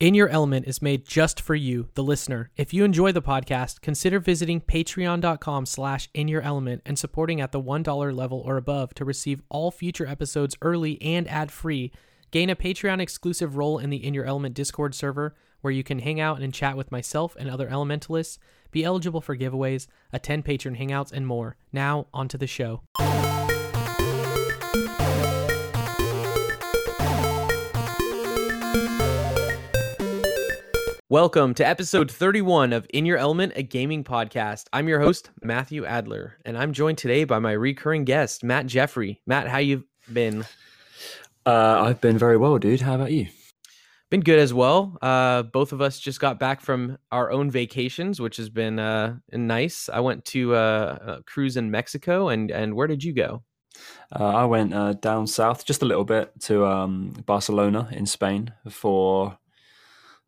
In Your Element is made just for you, the listener. If you enjoy the podcast, consider visiting patreon.com slash in your element and supporting at the $1 level or above to receive all future episodes early and ad-free. Gain a Patreon exclusive role in the In Your Element Discord server where you can hang out and chat with myself and other elementalists, be eligible for giveaways, attend patron hangouts, and more. Now, onto the show. Welcome to episode 31 of In Your Element, a gaming podcast. I'm your host, Matthew Adler, and I'm joined today by my recurring guest, Matt Jeffrey. Matt, how you been? Uh, I've been very well, dude. How about you? Been good as well. Uh, both of us just got back from our own vacations, which has been uh, nice. I went to uh, a cruise in Mexico, and and where did you go? Uh, I went uh, down south just a little bit to um, Barcelona in Spain for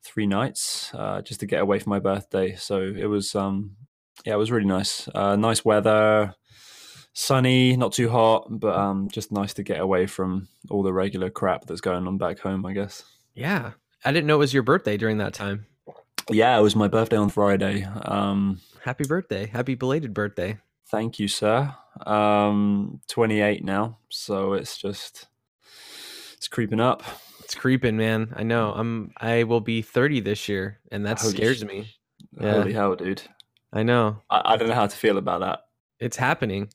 three nights uh, just to get away for my birthday. So it was, um, yeah, it was really nice. Uh, nice weather, sunny, not too hot, but um, just nice to get away from all the regular crap that's going on back home. I guess. Yeah, I didn't know it was your birthday during that time. Yeah, it was my birthday on Friday. Um, Happy birthday! Happy belated birthday! thank you, sir. Um, 28 now, so it's just it's creeping up. It's creeping, man. I know. I'm. I will be 30 this year, and that Holy scares sh- me. Yeah. Holy hell, dude! I know. I, I don't know how to feel about that. It's happening.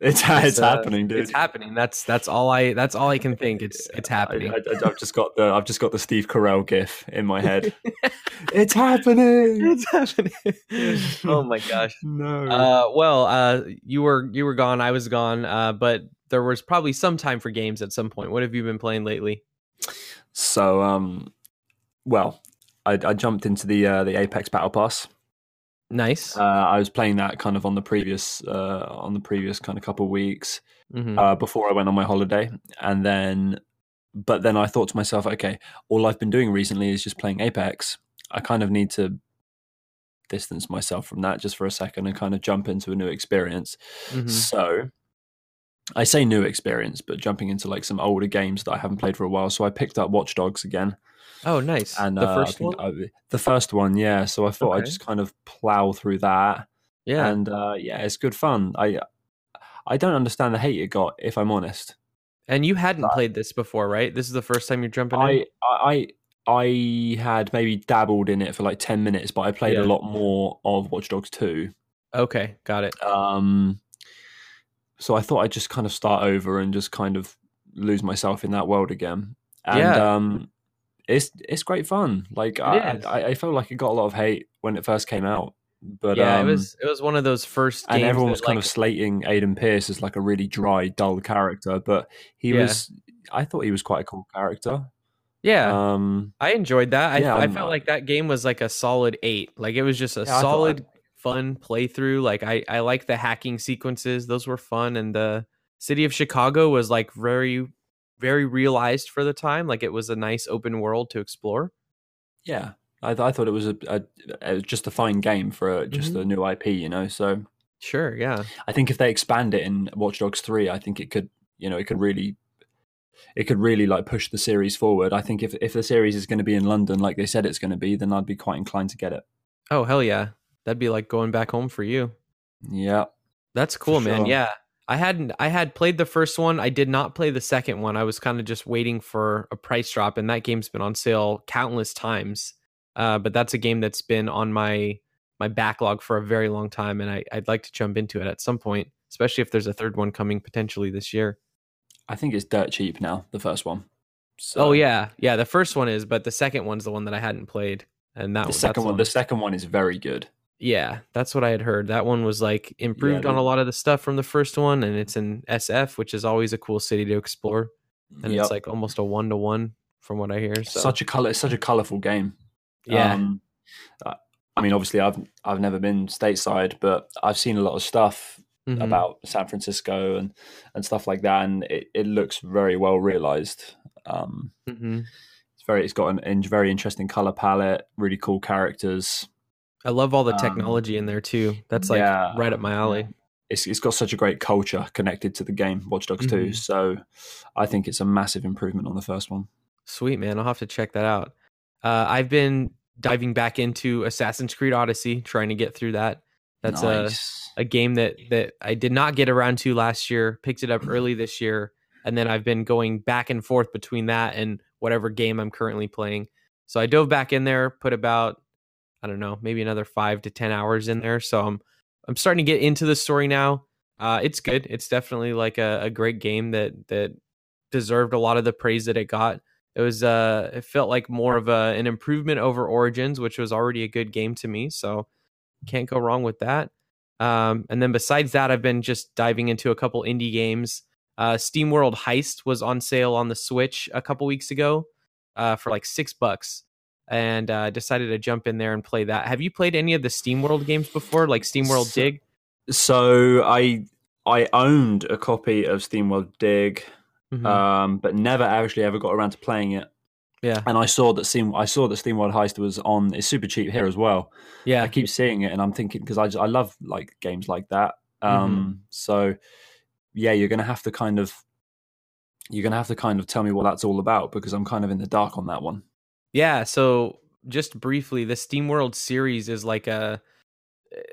It's it's, uh, happening, dude. It's happening. That's that's all I. That's all I can think. It's it's happening. I, I, I've just got the I've just got the Steve Carell gif in my head. it's happening. it's happening. oh my gosh. No. Uh, well, uh, you were you were gone. I was gone. Uh, but there was probably some time for games at some point. What have you been playing lately? So um, well, I, I jumped into the uh, the Apex Battle Pass. Nice. Uh, I was playing that kind of on the previous uh, on the previous kind of couple of weeks Mhm. uh, before I went on my holiday, and then but then I thought to myself, okay, all I've been doing recently is just playing Apex. I kind of need to distance myself from that just for a second and kind of jump into a new experience. Mhm. So I say new experience, but jumping into like some older games that I haven't played for a while. So I picked up Watch Dogs again. Oh, nice. And the uh, first I one. I- the first one, yeah. So I thought Okay. I'd just kind of plow through that. yeah. And uh, yeah, it's good fun. I I don't understand the hate it got, if I'm honest. And you hadn't But- played this before, right? This is the first time you're jumping in. I, I I had maybe dabbled in it for like ten minutes, but I played Yeah. a lot more of Watch Dogs 2. Okay, got it. Um, so I thought I'd just kind of start over and just kind of lose myself in that world again. And Yeah. um, it's it's great fun. Like I. I, I felt like it got a lot of hate when it first came out, but yeah, um, it was it was one of those first games and everyone that, was kind like- of slating Aiden Pearce as like a really dry, dull character, but he Yeah. was. I thought he was quite a cool character. yeah. Um, I enjoyed that. I, yeah, I felt like that game was like a solid eight. Like it was just a Yeah, solid, fun playthrough. Like I, I like the hacking sequences; those were fun. And the city of Chicago was like very, very realized for the time. Like it was a nice open world to explore. yeah, I, I thought it was a, a, a just a fine game for a, just Mhm. a new IP, you know. So Sure, yeah, I think if they expand it in Watch Dogs three, I think it could, you know, it could really, it could really like push the series forward. I think if if the series is going to be in London, like they said it's going to be, then I'd be quite inclined to get it. Oh hell yeah, that'd be like going back home for you. Yeah, That's cool, man. sure. Yeah. I hadn't I had played the first one. I did not play the second one. I was kind of just waiting for a price drop and that game's been on sale countless times. Uh, but that's a game that's been on my my backlog for a very long time and I, I'd like to jump into it at some point, especially if there's a third one coming potentially this year. I think it's dirt cheap now. The first one. So Oh yeah. Yeah, the first one is, but the second one's the one that I hadn't played. And that the second one. The second one is very good. Yeah, that's what I had heard. That one was like improved on a lot of the stuff from the first one, and it's in SF, which is always a cool city to explore. And Yep. it's like almost a one to one from what I hear. So such a color. It's such a colorful game. yeah, Um, I- mean, obviously, I've I've never been stateside, but I've seen a lot of stuff Mhm. about San Francisco and and stuff like that, and it, it looks very well realized. Um, Mhm. it's very it's got an, in very interesting color palette, really cool characters. I love all the Um, technology in there too. That's like yeah, right up my alley. It's it's got such a great culture connected to the game, Watch Dogs Two. Mhm. So I think it's a massive improvement on the first one. Sweet man, I'll have to check that out. Uh, I've been diving back into Assassin's Creed Odyssey, trying to get through that. That's nice. a a game that that I did not get around to last year. Picked it up early this year, and then I've been going back and forth between that and whatever game I'm currently playing. So I dove back in there, put about I don't know, maybe another five to ten hours in there. So I'm I'm starting to get into the story now. Uh, it's good. It's definitely like a, a great game that that deserved a lot of the praise that it got. It was uh it felt like more of a an improvement over Origins, which was already a good game to me. So can't go wrong with that. Um, and then besides that, I've been just diving into a couple indie games. Uh, Steam World Heist was on sale on the Switch a couple weeks ago uh, for like six bucks and uh, decided to jump in there and play that. Have you played any of the Steam World games before, like Steam World so, Dig? So I I owned a copy of Steam World Dig, mm-hmm. um, but never actually ever got around to playing it. Yeah, and I saw that Steam I saw that Steam World Heist was on. It's super cheap here as well. Yeah, I keep seeing it, and I'm thinking because I I love like games like that. Um, mm-hmm. so yeah, you're gonna have to kind of you're gonna have to kind of tell me what that's all about because I'm kind of in the dark on that one. Yeah, so just briefly, the SteamWorld series is like a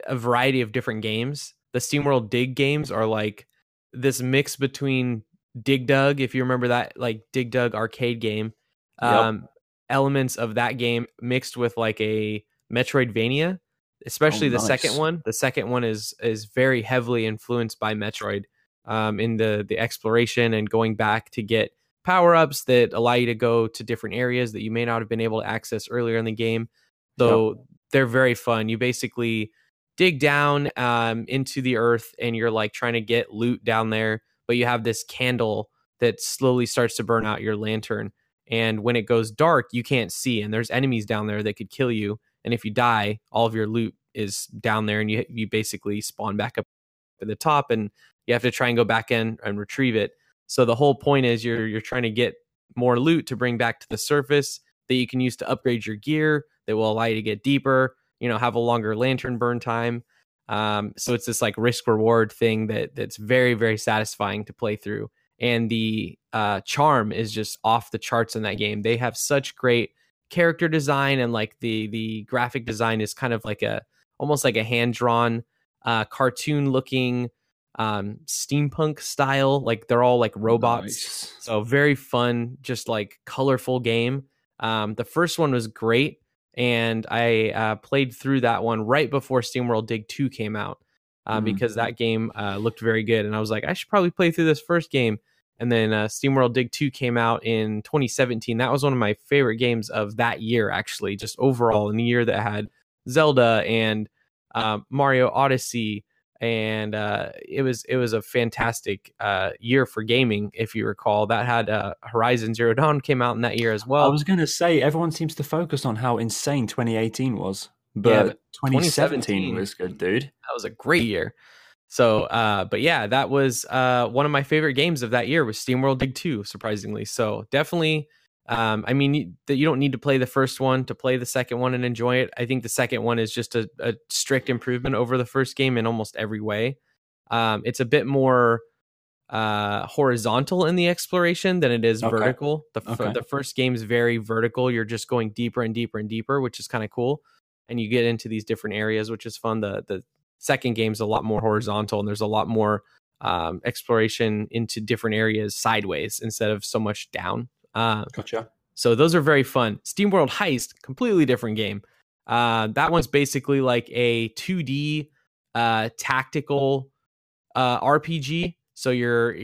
a variety of different games. The SteamWorld Dig games are like this mix between Dig Dug, if you remember that like Dig Dug arcade game, yep. um, elements of that game mixed with like a Metroidvania, especially oh, the second one. The second one is is very heavily influenced by Metroid um, in the the exploration and going back to get power ups that allow you to go to different areas that you may not have been able to access earlier in the game. Though yep. they're very fun. You basically dig down um, into the earth and you're like trying to get loot down there, but you have this candle that slowly starts to burn out your lantern. And when it goes dark, you can't see, and there's enemies down there that could kill you. And if you die, all of your loot is down there, and you you basically spawn back up at the top, and you have to try and go back in and retrieve it. So the whole point is you're you're trying to get more loot to bring back to the surface that you can use to upgrade your gear that will allow you to get deeper, you know, have a longer lantern burn time. Um, so it's this like risk reward thing that that's very very satisfying to play through, and the uh, charm is just off the charts in that game. They have such great character design and like the the graphic design is kind of like a almost like a hand drawn uh, cartoon looking um steampunk style like they're all like robots nice. so very fun just like colorful game um the first one was great and i uh, played through that one right before steamworld dig 2 came out uh, mm-hmm. because that game uh, looked very good and i was like i should probably play through this first game and then uh, steamworld dig 2 came out in 2017 that was one of my favorite games of that year actually just overall in the year that had zelda and uh, mario odyssey and uh, it was it was a fantastic uh, year for gaming. If you recall, that had uh, Horizon Zero Dawn came out in that year as well. I was going to say everyone seems to focus on how insane 2018 was, but, yeah, but 2017, 2017 was good, dude. That was a great year. So, uh, but yeah, that was uh, one of my favorite games of that year was SteamWorld Dig 2, surprisingly. So definitely um, I mean, that you don't need to play the first one to play the second one and enjoy it. I think the second one is just a, a strict improvement over the first game in almost every way. Um, it's a bit more uh, horizontal in the exploration than it is okay. vertical. The, okay. the first game is very vertical. You're just going deeper and deeper and deeper, which is kind of cool. And you get into these different areas, which is fun. The the second game is a lot more horizontal, and there's a lot more um, exploration into different areas sideways instead of so much down. Uh, gotcha. So those are very fun. SteamWorld Heist, completely different game. Uh, that one's basically like a 2D uh, tactical uh, RPG. So you're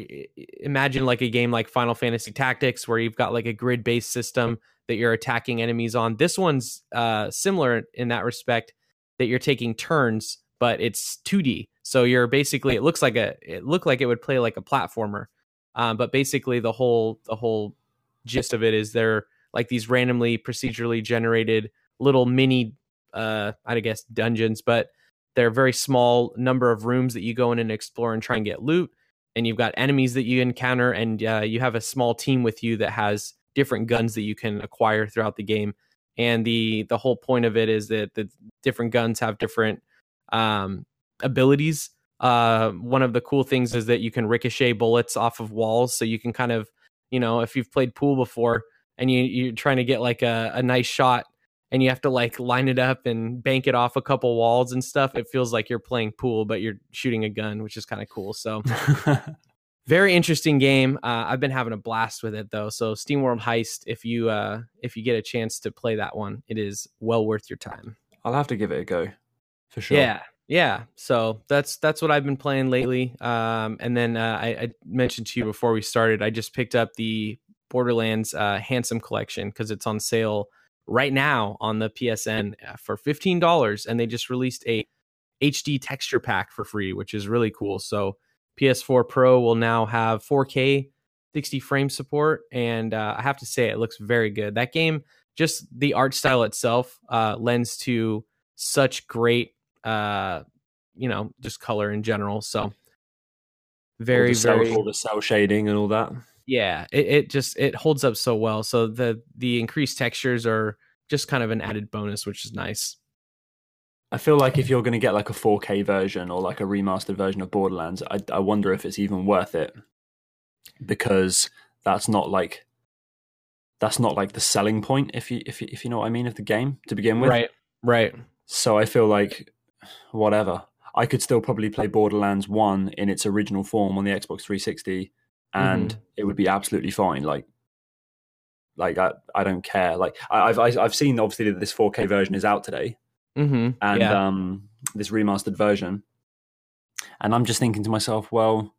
imagine like a game like Final Fantasy Tactics, where you've got like a grid based system that you're attacking enemies on. This one's uh, similar in that respect that you're taking turns, but it's 2D. So you're basically it looks like a it looked like it would play like a platformer, um, but basically the whole the whole gist of it is they're like these randomly procedurally generated little mini uh i guess dungeons but they're a very small number of rooms that you go in and explore and try and get loot and you've got enemies that you encounter and uh, you have a small team with you that has different guns that you can acquire throughout the game. And the the whole point of it is that the different guns have different um, abilities. Uh, one of the cool things is that you can ricochet bullets off of walls so you can kind of you know, if you've played pool before, and you you're trying to get like a, a nice shot and you have to like line it up and bank it off a couple walls and stuff. It feels like you're playing pool, but you're shooting a gun, which is kind of cool. So very interesting game. Uh, I've been having a blast with it though. So SteamWorld Heist, if you uh, if you get a chance to play that one, it is well worth your time. I'll have to give it a go for sure. Yeah, yeah. So that's that's what I've been playing lately. Um, and then uh, I, I, mentioned to you before we started, I just picked up the Borderlands uh, Handsome Collection because it's on sale right now on the PSN uh, for fifteen dollars, and they just released a HD texture pack for free, which is really cool. So PS4 Pro will now have 4K 60 frame support, and uh, I have to say it looks very good. That game, just the art style itself, uh, lends to such great, uh, you know, just color in general. So very, all cell, very all the cell shading and all that. Yeah, it, it just it holds up so well. So the the increased textures are just kind of an added bonus, which is nice. I feel like if you're going to get like a 4K version or like a remastered version of Borderlands, I, I wonder if it's even worth it because that's not like that's not like the selling point if you if you, if you know what I mean of the game to begin with. Right. Right. So I feel like whatever. I could still probably play Borderlands 1 in its original form on the Xbox 360 and mm-hmm. it would be absolutely fine like like I, I don't care like I, I've I've seen obviously that this 4K version is out today mm-hmm. and yeah. um, this remastered version. And I'm just thinking to myself, well,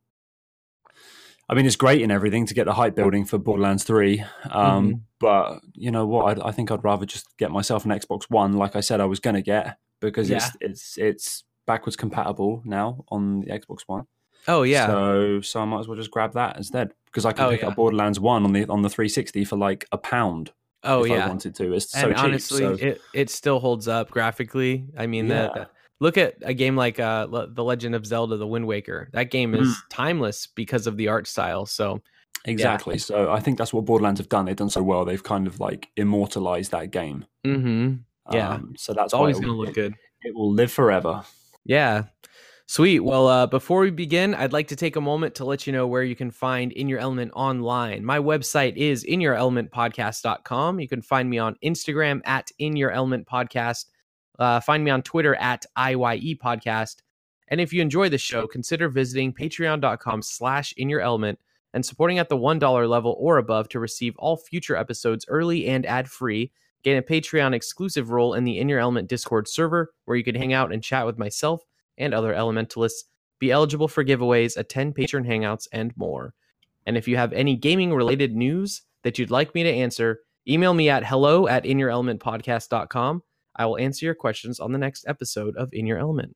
I mean, it's great and everything to get the hype building for Borderlands 3. Um, mm-hmm. But you know what? I, I, think I'd rather just get myself an Xbox One, like I said I was going to get, because yeah. it's, it's, it's backwards compatible now on the Xbox One. Oh yeah. So so I might as well just grab that instead because I can oh, pick yeah. up Borderlands One on the on the 360 for like a pound. Oh yeah, I wanted to. It's so and cheap. Honestly, so. it it still holds up graphically. I mean, yeah. the, the, look at a game like uh, the Legend of Zelda: The Wind Waker. That game is mm. timeless because of the art style. So exactly. Yeah. So I think that's what Borderlands have done. They've done so well. They've kind of like immortalized that game. Mm-hmm. Yeah. Um, so that's it's always going to look good. It will live forever. Yeah. Sweet. Well, uh, before we begin, I'd like to take a moment to let you know where you can find In Your Element online. My website is inyourelementpodcast.com. You can find me on Instagram at In Your Element Podcast. Uh, find me on Twitter at IYE Podcast. And if you enjoy the show, consider visiting patreon.com slash in your element and supporting at the $1 level or above to receive all future episodes early and ad free. Gain a Patreon exclusive role in the In Your Element Discord server where you can hang out and chat with myself and other elementalists, be eligible for giveaways, attend patron hangouts, and more. And if you have any gaming related news that you'd like me to answer, email me at hello at inyourelementpodcast.com. I will answer your questions on the next episode of In Your Element.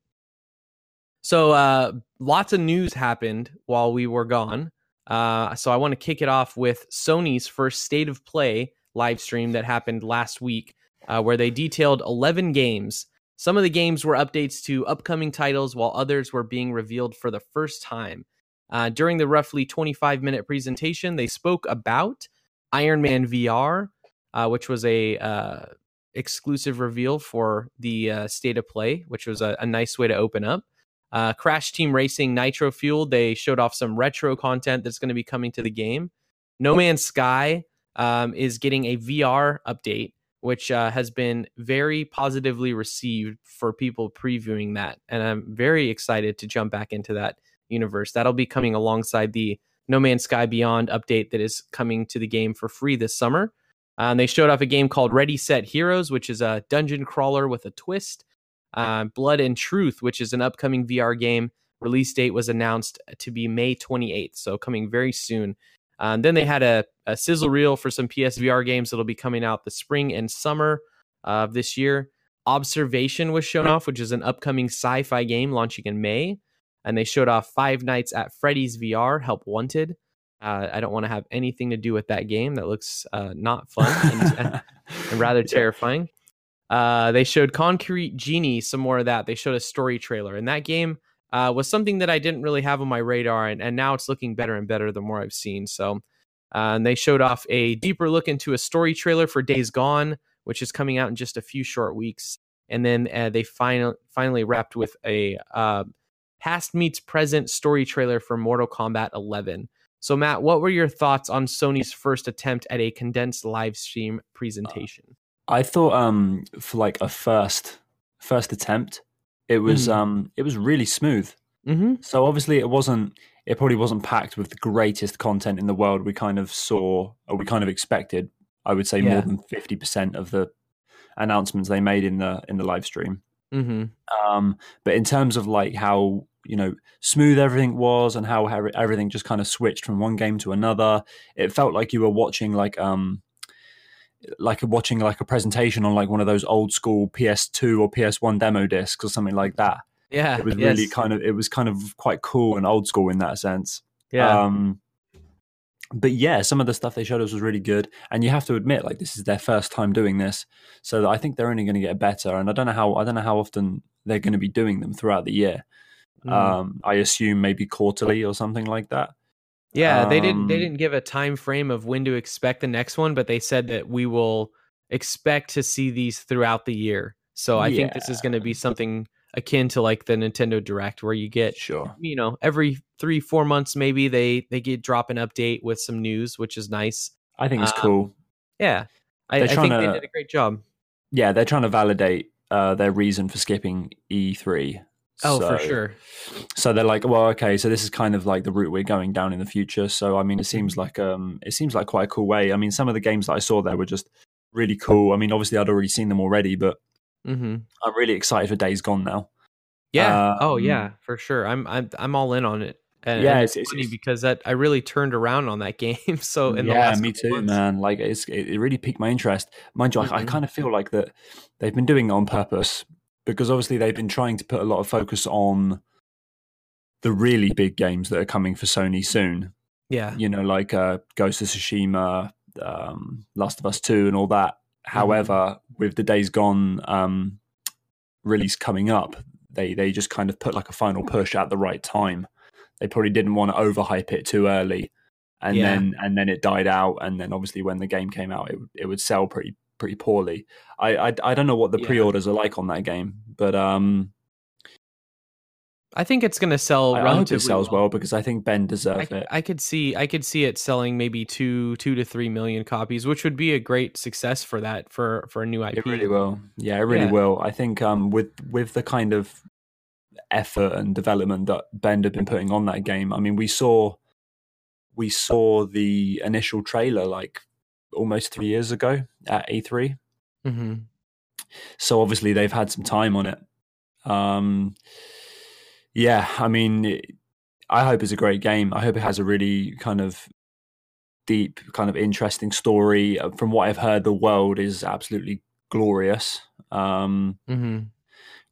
So, uh, lots of news happened while we were gone. Uh, so, I want to kick it off with Sony's first State of Play live stream that happened last week, uh, where they detailed 11 games some of the games were updates to upcoming titles, while others were being revealed for the first time. Uh, during the roughly 25 minute presentation, they spoke about Iron Man VR, uh, which was a uh, exclusive reveal for the uh, state of play, which was a, a nice way to open up. Uh, Crash Team Racing Nitro Fuel, they showed off some retro content that's going to be coming to the game. No Man's Sky um, is getting a VR update which uh, has been very positively received for people previewing that. And I'm very excited to jump back into that universe. That'll be coming alongside the No Man's Sky Beyond update that is coming to the game for free this summer. And they showed off a game called Ready Set Heroes, which is a dungeon crawler with a twist. Uh, Blood and Truth, which is an upcoming VR game. Release date was announced to be May 28th, so coming very soon. Um, then they had a, a, sizzle reel for some PSVR games that'll be coming out the spring and summer of this year. Observation was shown off, which is an upcoming sci fi game launching in May. And they showed off Five Nights at Freddy's VR Help Wanted. Uh, I don't want to have anything to do with that game. That looks uh, not fun and, and, rather terrifying. Uh, they showed Concrete Genie, some more of that. They showed a story trailer. And that game uh, was something that I didn't really have on my radar, and, and now it's looking better and better the more I've seen. So, uh, and they showed off a deeper look into a story trailer for Days Gone, which is coming out in just a few short weeks, and then uh, they final, finally wrapped with a uh, past meets present story trailer for Mortal Kombat 11. So, Matt, what were your thoughts on Sony's first attempt at a condensed live stream presentation? I thought um for like a first first attempt, it was Mhm. um it was really smooth. Mm-hmm. So obviously it wasn't it probably wasn't packed with the greatest content in the world we kind of saw or we kind of expected. I would say Yeah. more than 50% of the announcements they made in the in the live stream. Mm-hmm. Um but in terms of like how you know smooth everything was and how how everything just kind of switched from one game to another it felt like you were watching like um like watching like a presentation on like one of those old school PS2 or PS1 demo discs or something like that Yeah. it was yes. really kind of it was kind of quite cool and old school in that sense yeah. um but yeah some of the stuff they showed us was really good and you have to admit like this is their first time doing this so i think they're only going to get better and i don't know how i don't know how often they're going to be doing them throughout the year Mhm. um i assume maybe quarterly or something like that Yeah, they didn't they Um, didn't give a time frame of when to expect the next one, but they said that we will expect to see these throughout the year. So I think this is going to be something akin to like the Nintendo Direct where you get sure you know every 3 4 months maybe they they get drop an update with some news, which is nice. i think it's Um, cool Yeah. I, I think trying they did a great job. yeah they're trying to validate uh their reason for skipping e3 Oh, for sure. so they're like well okay so this is kind of like the route we're going down in the future so i mean it Mm-hmm. seems like um it seems like quite a cool way i mean some of the games that i saw there were just really cool i mean obviously i'd already seen them already but mm-hmm. i'm really excited for days gone now Yeah. oh Um, yeah, for sure. I'm I'm I'm all in on it. And, Yeah, and it's- it's, funny it's- because that I really turned around on that game. So in the yeah last me too months. man like it's it, it really piqued my interest mind you I, I Mhm. kind of feel like that they've been doing it on purpose because obviously they've been trying to put a lot of focus on the really big games that are coming for sony soon Yeah. you know, like uh, Ghost of Tsushima, um, Last of Us Two, and all that. Mm-hmm. However, with the Days Gone um, release coming up, they they just kind of put like a final push at the right time. They probably didn't want to overhype it too early, and Yeah. then and then it died out. And then obviously when the game came out, it it would sell pretty pretty poorly. I I, I don't know what the Yeah. pre-orders are like on that game, but um, I think it's going to sell I, hope it sells well because I think Bend deserves I, it. I could see I could see it selling maybe two two to three million copies, which would be a great success for that for for a new IP. It really will. Yeah, it really Yeah. will. I think um, with with the kind of effort and development that Bend had been putting on that game. I mean, we saw we saw the initial trailer like almost three years ago at E3. hmm So obviously they've had some time on it. Um, yeah, I mean, it- I hope it's a great game. I hope it has a really kind of deep, kind of interesting story. Uh, From what I've heard, the world is absolutely glorious. Um, hmm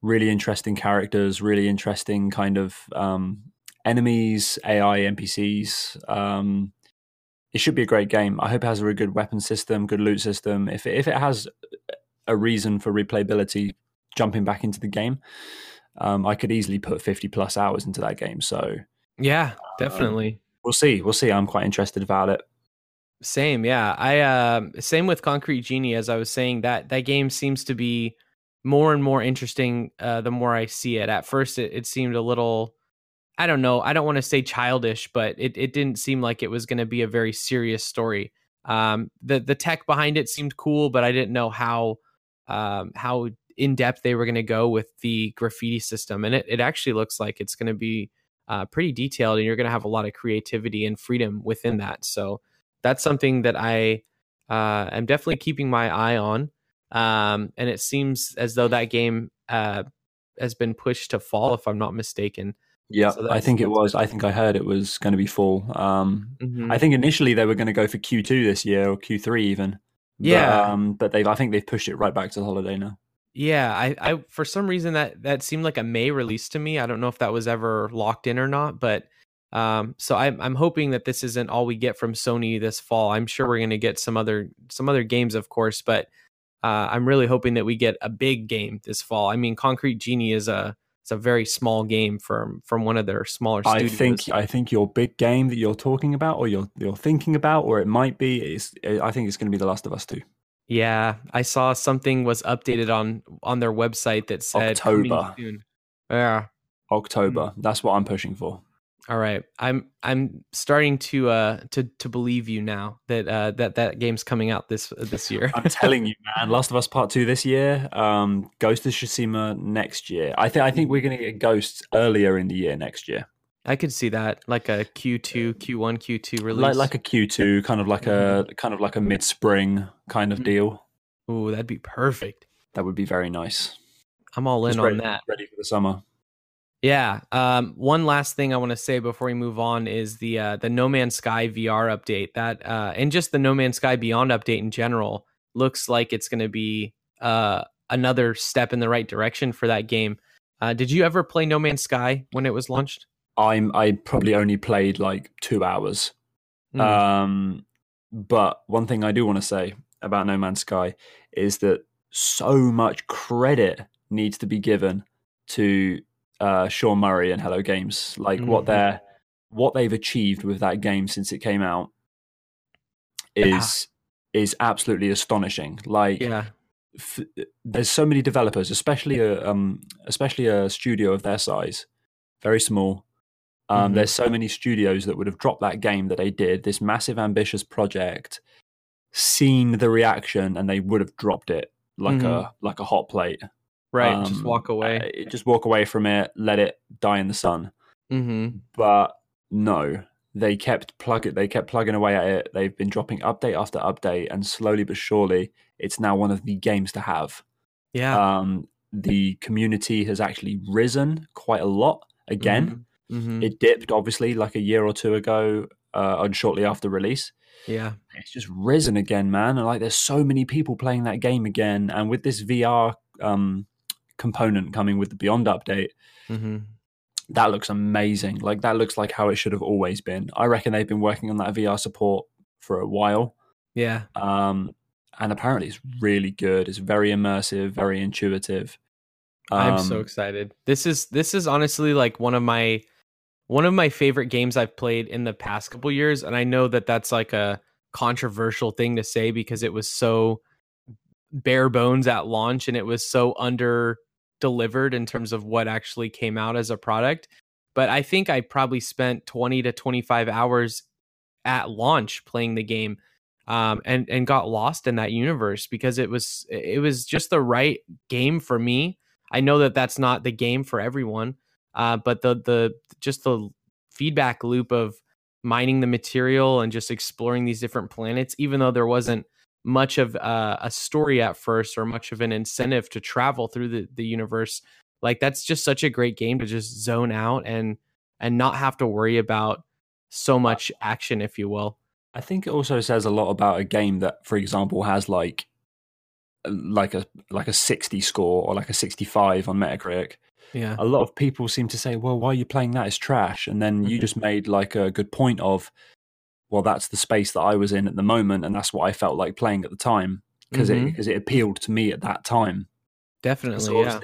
really interesting characters, really interesting kind of um, enemies, AI, NPCs. Um, it should be a great game. I hope it has a really good weapon system, good loot system. If it, if it has a reason for replayability, jumping back into the game, um, I could easily put fifty plus hours into that game. So Yeah, definitely. we'll see. We'll see. I'm quite interested about it. Same, yeah. I um same with Concrete Genie as I was saying that that game seems to be more and more interesting uh the more I see it. At first it, it seemed a little I don't know, I don't want to say childish, but it, it didn't seem like it was gonna be a very serious story. Um the the tech behind it seemed cool, but I didn't know how um how in depth they were gonna go with the graffiti system. And it, it actually looks like it's gonna be uh pretty detailed and you're gonna have a lot of creativity and freedom within that. So that's something that I uh, am definitely keeping my eye on. Um, and it seems as though that game uh, has been pushed to fall, if I'm not mistaken. Yeah, So I think it was. I think I heard it was going to be full. Um, Mhm. I think initially they were going to go for Q2 this year or Q3 even. But, Yeah. um, but they've. I think they've pushed it right back to the holiday now. Yeah, I, I for some reason that that seemed like a May release to me. I don't know if that was ever locked in or not, but um, so I'm I'm hoping that this isn't all we get from Sony this fall. I'm sure we're gonna get some other some other games, of course, but uh, I'm really hoping that we get a big game this fall. I mean, Concrete Genie is a it's a very small game from from one of their smaller I think. I think your big game that you're talking about, or you're you're thinking about, or it might be, is. I think it's going to be The Last of Us Two. Yeah, I saw something was updated on on their website that said October. Yeah, October. Mm. That's what I'm pushing for. All right, I'm I'm starting to uh to to believe you now that uh that that game's coming out this this year. I'm telling you, man. Last of Us Part Two this year. Um, Ghost of Tsushima next year. I think I think we're going to get Ghosts earlier in the year next year. I could see that, like a Q2, Q1, Q2 release, like like a Q2, kind of like a kind of like a mid spring kind of deal. Ooh, that'd be perfect. That would be very nice. I'm all in Just on ready, that. Ready for the summer. Yeah. Um, one last thing I want to say before we move on is the uh, the No Man's Sky VR update that uh, and just the No Man's Sky Beyond update in general looks like it's going to be uh, another step in the right direction for that game. Uh, did you ever play No Man's Sky when it was launched? I'm I probably only played like two hours. Mm. Um, but one thing I do want to say about No Man's Sky is that so much credit needs to be given to uh, Sean Murray and Hello Games, like what Mhm. they're what they've achieved with that game since it came out is is absolutely astonishing. Like yeah. f- there's so many developers, especially a um, especially a studio of their size, very small. Um, Mhm. There's so many studios that would have dropped that game that they did this massive ambitious project, seen the reaction, and they would have dropped it like a like a hot plate. Right. just Um, walk away. just walk away from it, let it die in the sun. mm-hmm. But no, they kept plug They kept plugging away at it. They've been dropping update after update, and slowly but surely, it's now one of the games to have. Yeah. Um, the community has actually risen quite a lot again. hmm It dipped obviously like a year or two ago, uh, and shortly after release. Yeah. It's just risen again, man. And like, there's so many people playing that game again, and with this VR um, component coming with the Beyond update, hmm that looks amazing. Like that looks like how it should have always been. I reckon they've been working on that VR support for a while. Yeah. Um, and apparently it's really good. It's very immersive, very intuitive. I'm so Um, excited. This is this is honestly like one of my one of my favorite games I've played in the past couple years and I know that that's like a controversial thing to say because it was so bare bones at launch and it was so under delivered in terms of what actually came out as a product. But I think I probably spent 20 to 25 hours at launch playing the game um, and and got lost in that universe because it was it was just the right game for me. I know that that's not the game for everyone, uh, but the the just the feedback loop of mining the material and just exploring these different planets, even though there wasn't much of uh, a story at first or much of an incentive to travel through the, the universe like that's just such a great game to just zone out and and not have to worry about so much action if you will I think it also says a lot about a game that, for example, has like like a like a 60 score or like a 65 on Metacritic. yeah A lot of people seem to say, "Well, why are you playing that? It's trash." And then you Mhm. just made like a good point of, "Well, that's the space that I was in at the moment, and that's what I felt like playing at the time because it Mhm. because it appealed to me at that time." definitely So yeah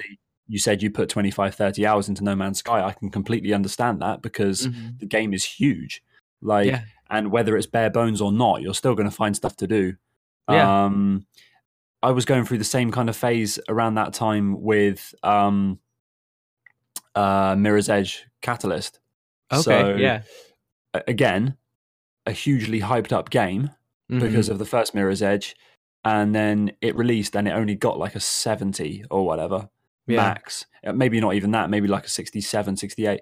you said you put 25, 30 hours into No Man's Sky. I can completely understand that because Mhm. the game is huge. Like, yeah and whether it's bare bones or not, you're still going to find stuff to do. Yeah. Um, I was going through the same kind of phase around that time with um, uh, Mirror's Edge Catalyst. okay So, yeah again, a hugely hyped up game because Mhm. of the first Mirror's Edge, and then it released and it only got like a 70 or whatever yeah. max. Uh, maybe not even that maybe like a 67 68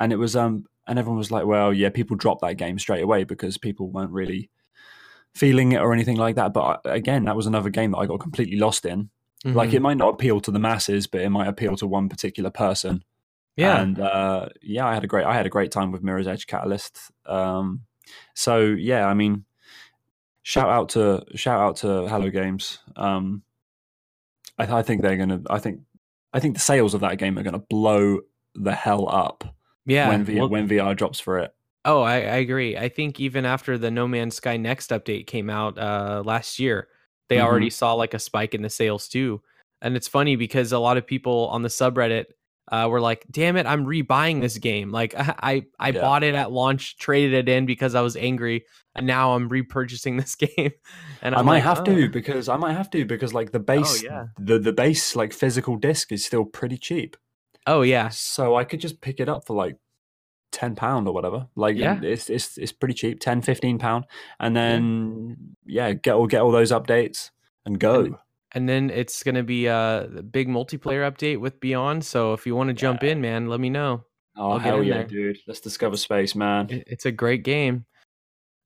and it was um and everyone was like well yeah people dropped that game straight away because people weren't really feeling it or anything like that. But again that was another game that i got completely lost in. Like Mhm. it might not appeal to the masses but it might appeal to one particular person. Yeah. And uh yeah i had a great i had a great time with mirror's edge catalyst um so yeah i mean shout out to shout out to hello games um i, I think they're gonna i think i think the sales of that game are gonna blow the hell up yeah when, v- Well, when vr drops for it Oh, I, I agree. I think even after the No Man's Sky Next update came out uh, last year, they Mhm. already saw like a spike in the sales too. And it's funny because a lot of people on the subreddit uh, were like, "Damn it, I'm rebuying this game. Like I I, I Yeah. bought it at launch, traded it in because I was angry, and now I'm repurchasing this game." And i I'm might like, have "Oh, to because i might have to because like the base yeah. the the base like physical disc is still pretty cheap Oh yeah, so i could just pick it up for like 10 pound or whatever like Yeah. it's it's it's pretty cheap 10 15 pound and then yeah, get all get all those updates and go And- then it's going to be a big multiplayer update with Beyond. So if you want to jump in, man, let me know. oh I'll hell yeah there. dude let's discover space man It's a great game.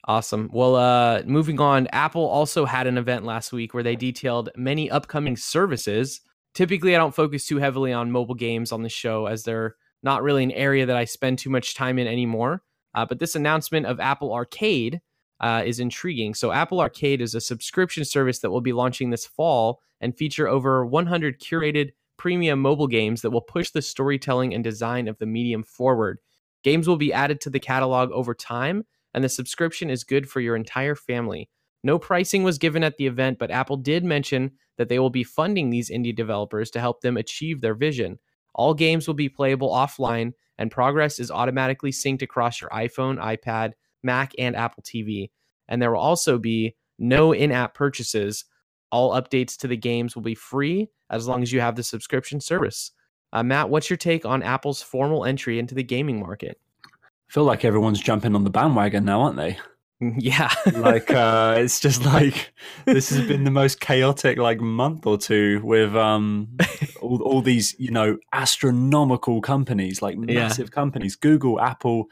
Awesome. Well, uh, moving on, Apple also had an event last week where they detailed many upcoming services. Typically, I don't focus too heavily on mobile games on the show as they're not really an area that I spend too much time in anymore. Uh, but this announcement of Apple Arcade uh, is intriguing. So, Apple Arcade is a subscription service that will be launching this fall and feature over 100 curated premium mobile games that will push the storytelling and design of the medium forward. Games will be added to the catalog over time, and the subscription is good for your entire family. No pricing was given at the event, but Apple did mention that they will be funding these indie developers to help them achieve their vision. All games will be playable offline, and progress is automatically synced across your iPhone, iPad, Mac, and Apple TV. And there will also be no in app purchases. All updates to the games will be free as long as you have the subscription service. Uh, Matt, what's your take on Apple's formal entry into the gaming market? I feel like everyone's jumping on the bandwagon now aren't they Yeah. like uh it's just like this has been the most chaotic like month or two with um all, all these you know astronomical companies like Yeah. massive companies google apple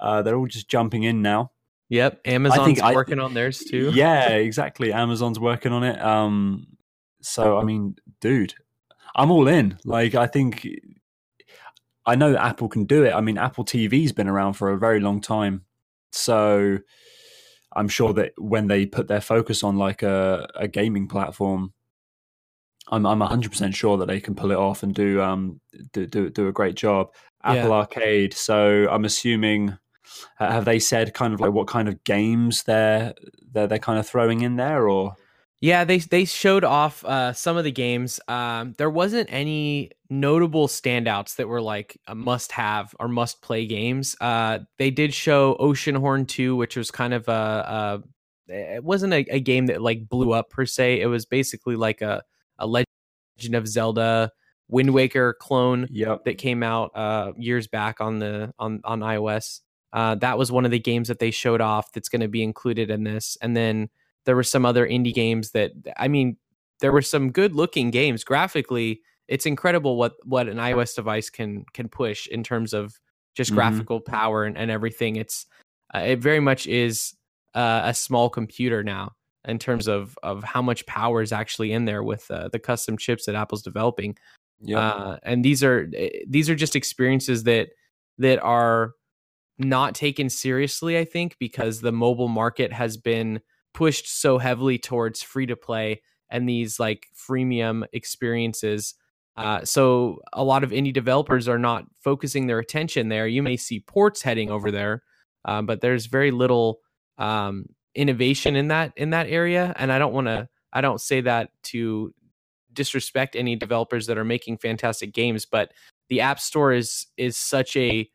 uh they're all just jumping in now Yep, Amazon's I- working on theirs too. yeah exactly amazon's working on it um so i mean dude i'm all in like i think i know that apple can do it i mean apple tv's been around for a very long time so i'm sure that when they put their focus on like a, a gaming platform I'm I'm 100% sure that they can pull it off and do um do do, do a great job. Apple Yeah. Arcade. So I'm assuming ha- have they said kind of like what kind of games they're they're they're kind of throwing in there or Yeah, they they showed off uh, some of the games. Um, there wasn't any notable standouts that were like a must have or must play games. Uh, they did show Oceanhorn 2, which was kind of a, a it wasn't a, a game that like blew up per se. It was basically like a a Legend of Zelda Wind Waker clone Yep. that came out uh, years back on the on on iOS. Uh, that was one of the games that they showed off that's going to be included in this. And then there were some other indie games that I mean, there were some good looking games graphically. It's incredible what what an iOS device can can push in terms of just Mhm. graphical power and, and everything. It's uh, it very much is uh, a small computer now in terms of of how much power is actually in there with uh, the custom chips that Apple's developing Yep. uh, and these are eh, these are just experiences that that are not taken seriously i think because the mobile market has been pushed so heavily towards free to play and these like freemium experiences. Uh, so a lot of indie developers are not focusing their attention there. You may see ports heading over there um, but there's very little um, innovation in that in that area. And i don't want to i don't say that to disrespect any developers that are making fantastic games, but the App Store is is such a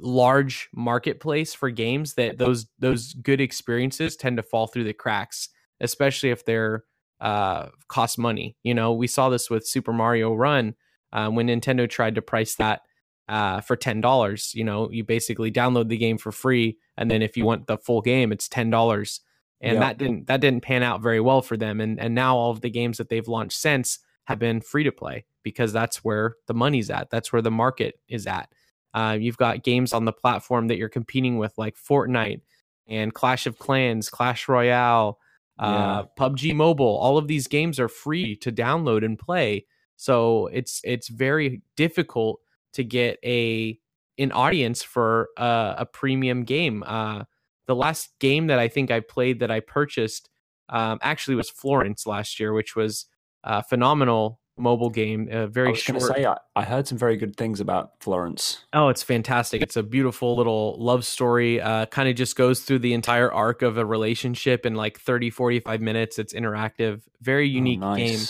large marketplace for games that those those good experiences tend to fall through the cracks, especially if they're uh cost money. You know, we saw this with Super Mario Run um, when Nintendo tried to price that uh, for ten dollars. You know, you basically download the game for free, and then if you want the full game, it's ten dollars and Yeah. that didn't that didn't pan out very well for them and and now all of the games that they've launched since have been free to play because that's where the money's at that's where the market is at uh, you've got games on the platform that you're competing with like Fortnite and Clash of Clans Clash Royale uh, PUBG Mobile. All of these games are free to download and play. So it's it's very difficult to get a an audience for uh, a premium game. Uh, the last game that I think I played that I purchased um, actually was Florence last year, which was a phenomenal mobile game. A I very was short. say I, I heard some very good things about Florence. Oh, it's fantastic. It's a beautiful little love story. Uh, kind of just goes through the entire arc of a relationship in like 30, 45 minutes. It's interactive, very unique oh, game.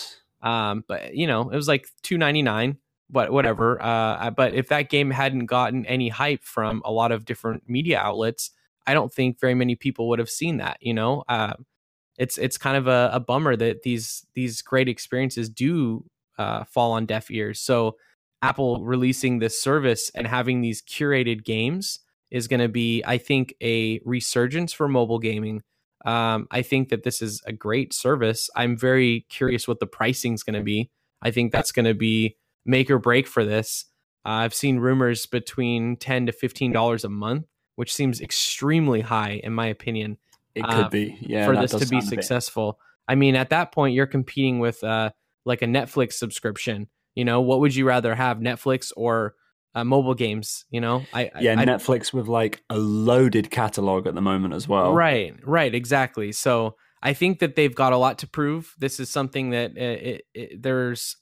Um, but you know, it was like two ninety nine, but whatever. Uh, but if that game hadn't gotten any hype from a lot of different media outlets, I don't think very many people would have seen that. You know, uh, it's it's kind of a, a bummer that these these great experiences do uh, fall on deaf ears. So Apple releasing this service and having these curated games is going to be, I think, a resurgence for mobile gaming. Um, I think that this is a great service. I'm very curious what the pricing is going to be. I think that's going to be make or break for this. Uh, I've seen rumors between ten to fifteen dollars a month, which seems extremely high in my opinion. It could uh, be, yeah, for this to be successful. I mean, at that point, you're competing with uh, like a Netflix subscription. You know, what would you rather have, Netflix or uh, mobile games? You know, I yeah, I, Netflix with like a loaded catalog at the moment as well. Right, right, exactly. So I think that they've got a lot to prove. This is something that uh, it, it, there's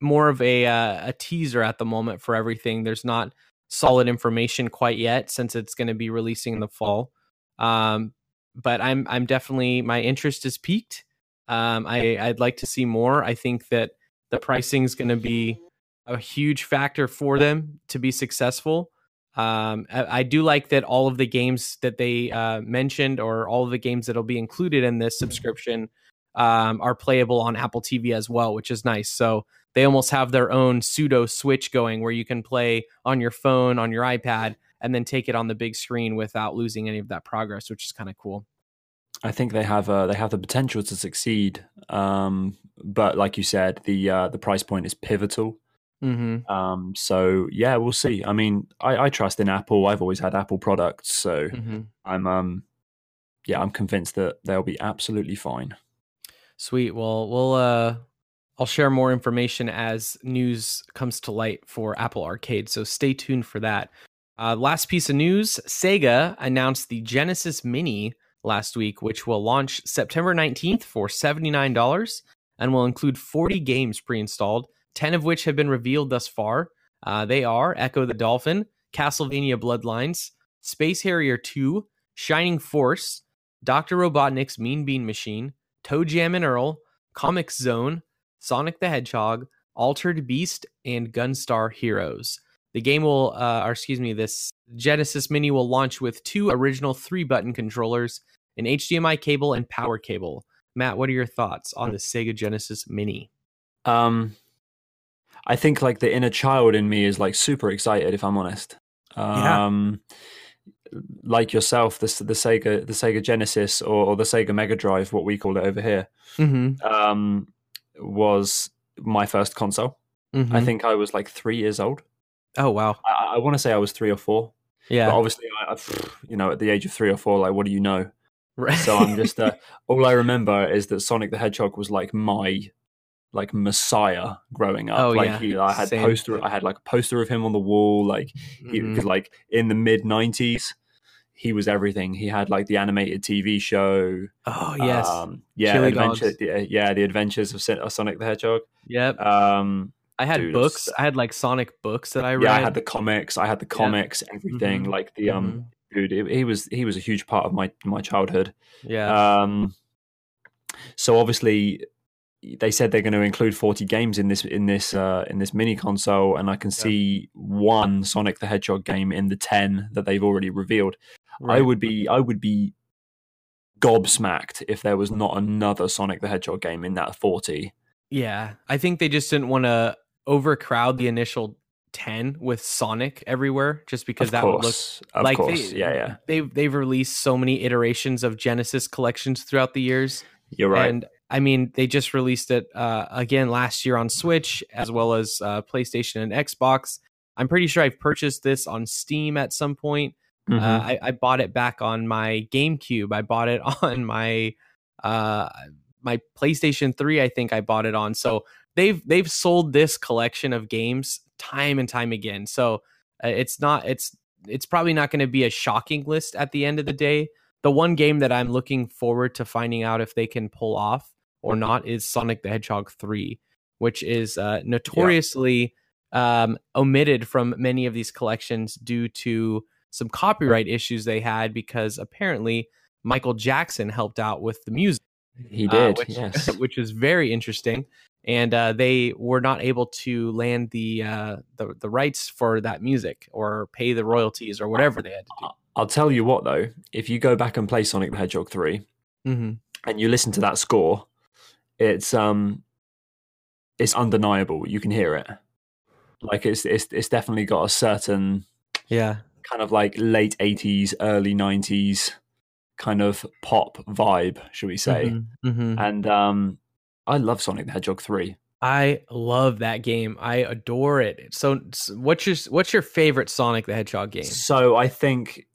more of a uh, a teaser at the moment for everything. There's not solid information quite yet since it's going to be releasing in the fall. Um, but I'm I'm definitely my interest is peaked. Um, I I'd like to see more. I think that the pricing is going to be a huge factor for them to be successful. Um, I, I, do like that all of the games that they uh, mentioned, or all of the games that'll be included in this subscription, um, are playable on Apple TV as well, which is nice. So they almost have their own pseudo Switch going, where you can play on your phone, on your iPad, and then take it on the big screen without losing any of that progress, which is kind of cool. I think they have uh, they have the potential to succeed, um, but like you said, the uh, the price point is pivotal. Mm-hmm. Um, so yeah, we'll see. I mean, I, I, trust in Apple. I've always had Apple products, so mm-hmm. I'm um, yeah, I'm convinced that they'll be absolutely fine. Sweet. Well, we'll uh, I'll share more information as news comes to light for Apple Arcade. So stay tuned for that. Uh, last piece of news: Sega announced the Genesis Mini last week, which will launch September 19th for $79 and will include 40 games pre installed 10 of which have been revealed thus far. Uh, they are Ecco the Dolphin, Castlevania Bloodlines, Space Harrier 2, Shining Force, Dr. Robotnik's Mean Bean Machine, ToeJam and Earl, Comix Zone, Sonic the Hedgehog, Altered Beast, and Gunstar Heroes. The game will, uh, or excuse me, this Genesis Mini will launch with two original three button controllers, an HDMI cable, and power cable. Matt, what are your thoughts on the Sega Genesis Mini? Um, I think like the inner child in me is like super excited if I'm honest. Um, yeah. like yourself, the the Sega the Sega Genesis or, or, the Sega Mega Drive, what we call it over here, mm-hmm. um, was my first console. Mm-hmm. I think I was like three years old. Oh wow! I, I want to say I was three or four. Yeah. But obviously, I, you know, at the age of three or four, like, what do you know? Right. So I'm just uh, all I remember is that Sonic the Hedgehog was like my like messiah growing up. Oh, like yeah. he, I had Same. poster, I had like a poster of him on the wall. Like, he, like in the mid '90s, he was everything. He had like the animated TV show. Oh yes, um, yeah, adventure, the, yeah, the Adventures of Sonic the Hedgehog. Yep. Um, I had dude, books. I had like Sonic books that I read. Yeah, I had the comics. I had the comics. Yeah. Everything mm-hmm. like the um, mm-hmm. dude. It, he was he was a huge part of my my childhood. Yeah. Um. So obviously, they said they're going to include 40 games in this in this uh, in this mini console, and I can see one Sonic the Hedgehog game in the 10 that they've already revealed. Right. I would be I would be gobsmacked if there was not another Sonic the Hedgehog game in that 40. Yeah, I think they just didn't want to overcrowd the initial 10 with Sonic everywhere just because of that course. would look of like course. They, yeah, yeah. They've they've released so many iterations of Genesis collections throughout the years. You're right. And I mean, they just released it uh, again last year on Switch as well as uh, PlayStation and Xbox. I'm pretty sure I've purchased this on Steam at some point. Uh, mm-hmm. Uh, I, I, bought it back on my GameCube. I bought it on my uh, my PlayStation 3. I think I bought it on. So they've they've sold this collection of games time and time again. So uh, it's not it's it's probably not going to be a shocking list at the end of the day. The one game that I'm looking forward to finding out if they can pull off or not is Sonic the Hedgehog 3, which is uh, notoriously yeah. um, omitted from many of these collections due to some copyright issues they had because apparently Michael Jackson helped out with the music. He did, uh, which, yes. which is very interesting. And uh, they were not able to land the, uh, the the rights for that music or pay the royalties or whatever they had to do. I'll tell you what, though, if you go back and play Sonic the Hedgehog 3 mm-hmm. and you listen to that score, it's um it's undeniable. You can hear it. Like it's it's it's definitely got a certain Yeah. kind of like late eighties, early nineties kind of pop vibe, should we say? Mhm, mhm. And um, I love Sonic the Hedgehog three. I love that game. I adore it. So, what's your what's your favorite Sonic the Hedgehog game? So I think,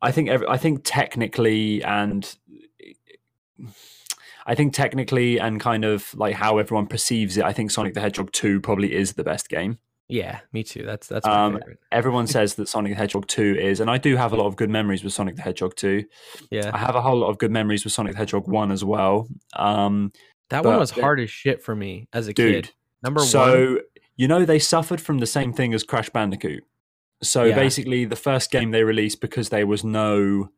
I think every, I think technically and I think technically and kind of like how everyone perceives it, I think Sonic the Hedgehog two probably is the best game. Yeah, me too. That's that's my Um, favorite. Everyone says that Sonic the Hedgehog 2 is, and I do have a lot of good memories with Sonic the Hedgehog 2. Yeah. I have a whole lot of good memories with Sonic the Hedgehog 1 as well. Um, that one was the- hard as shit for me as a dude, kid. Number one. so, you know, they suffered from the same thing as Crash Bandicoot. So Yeah. basically, the first game they released, because there was no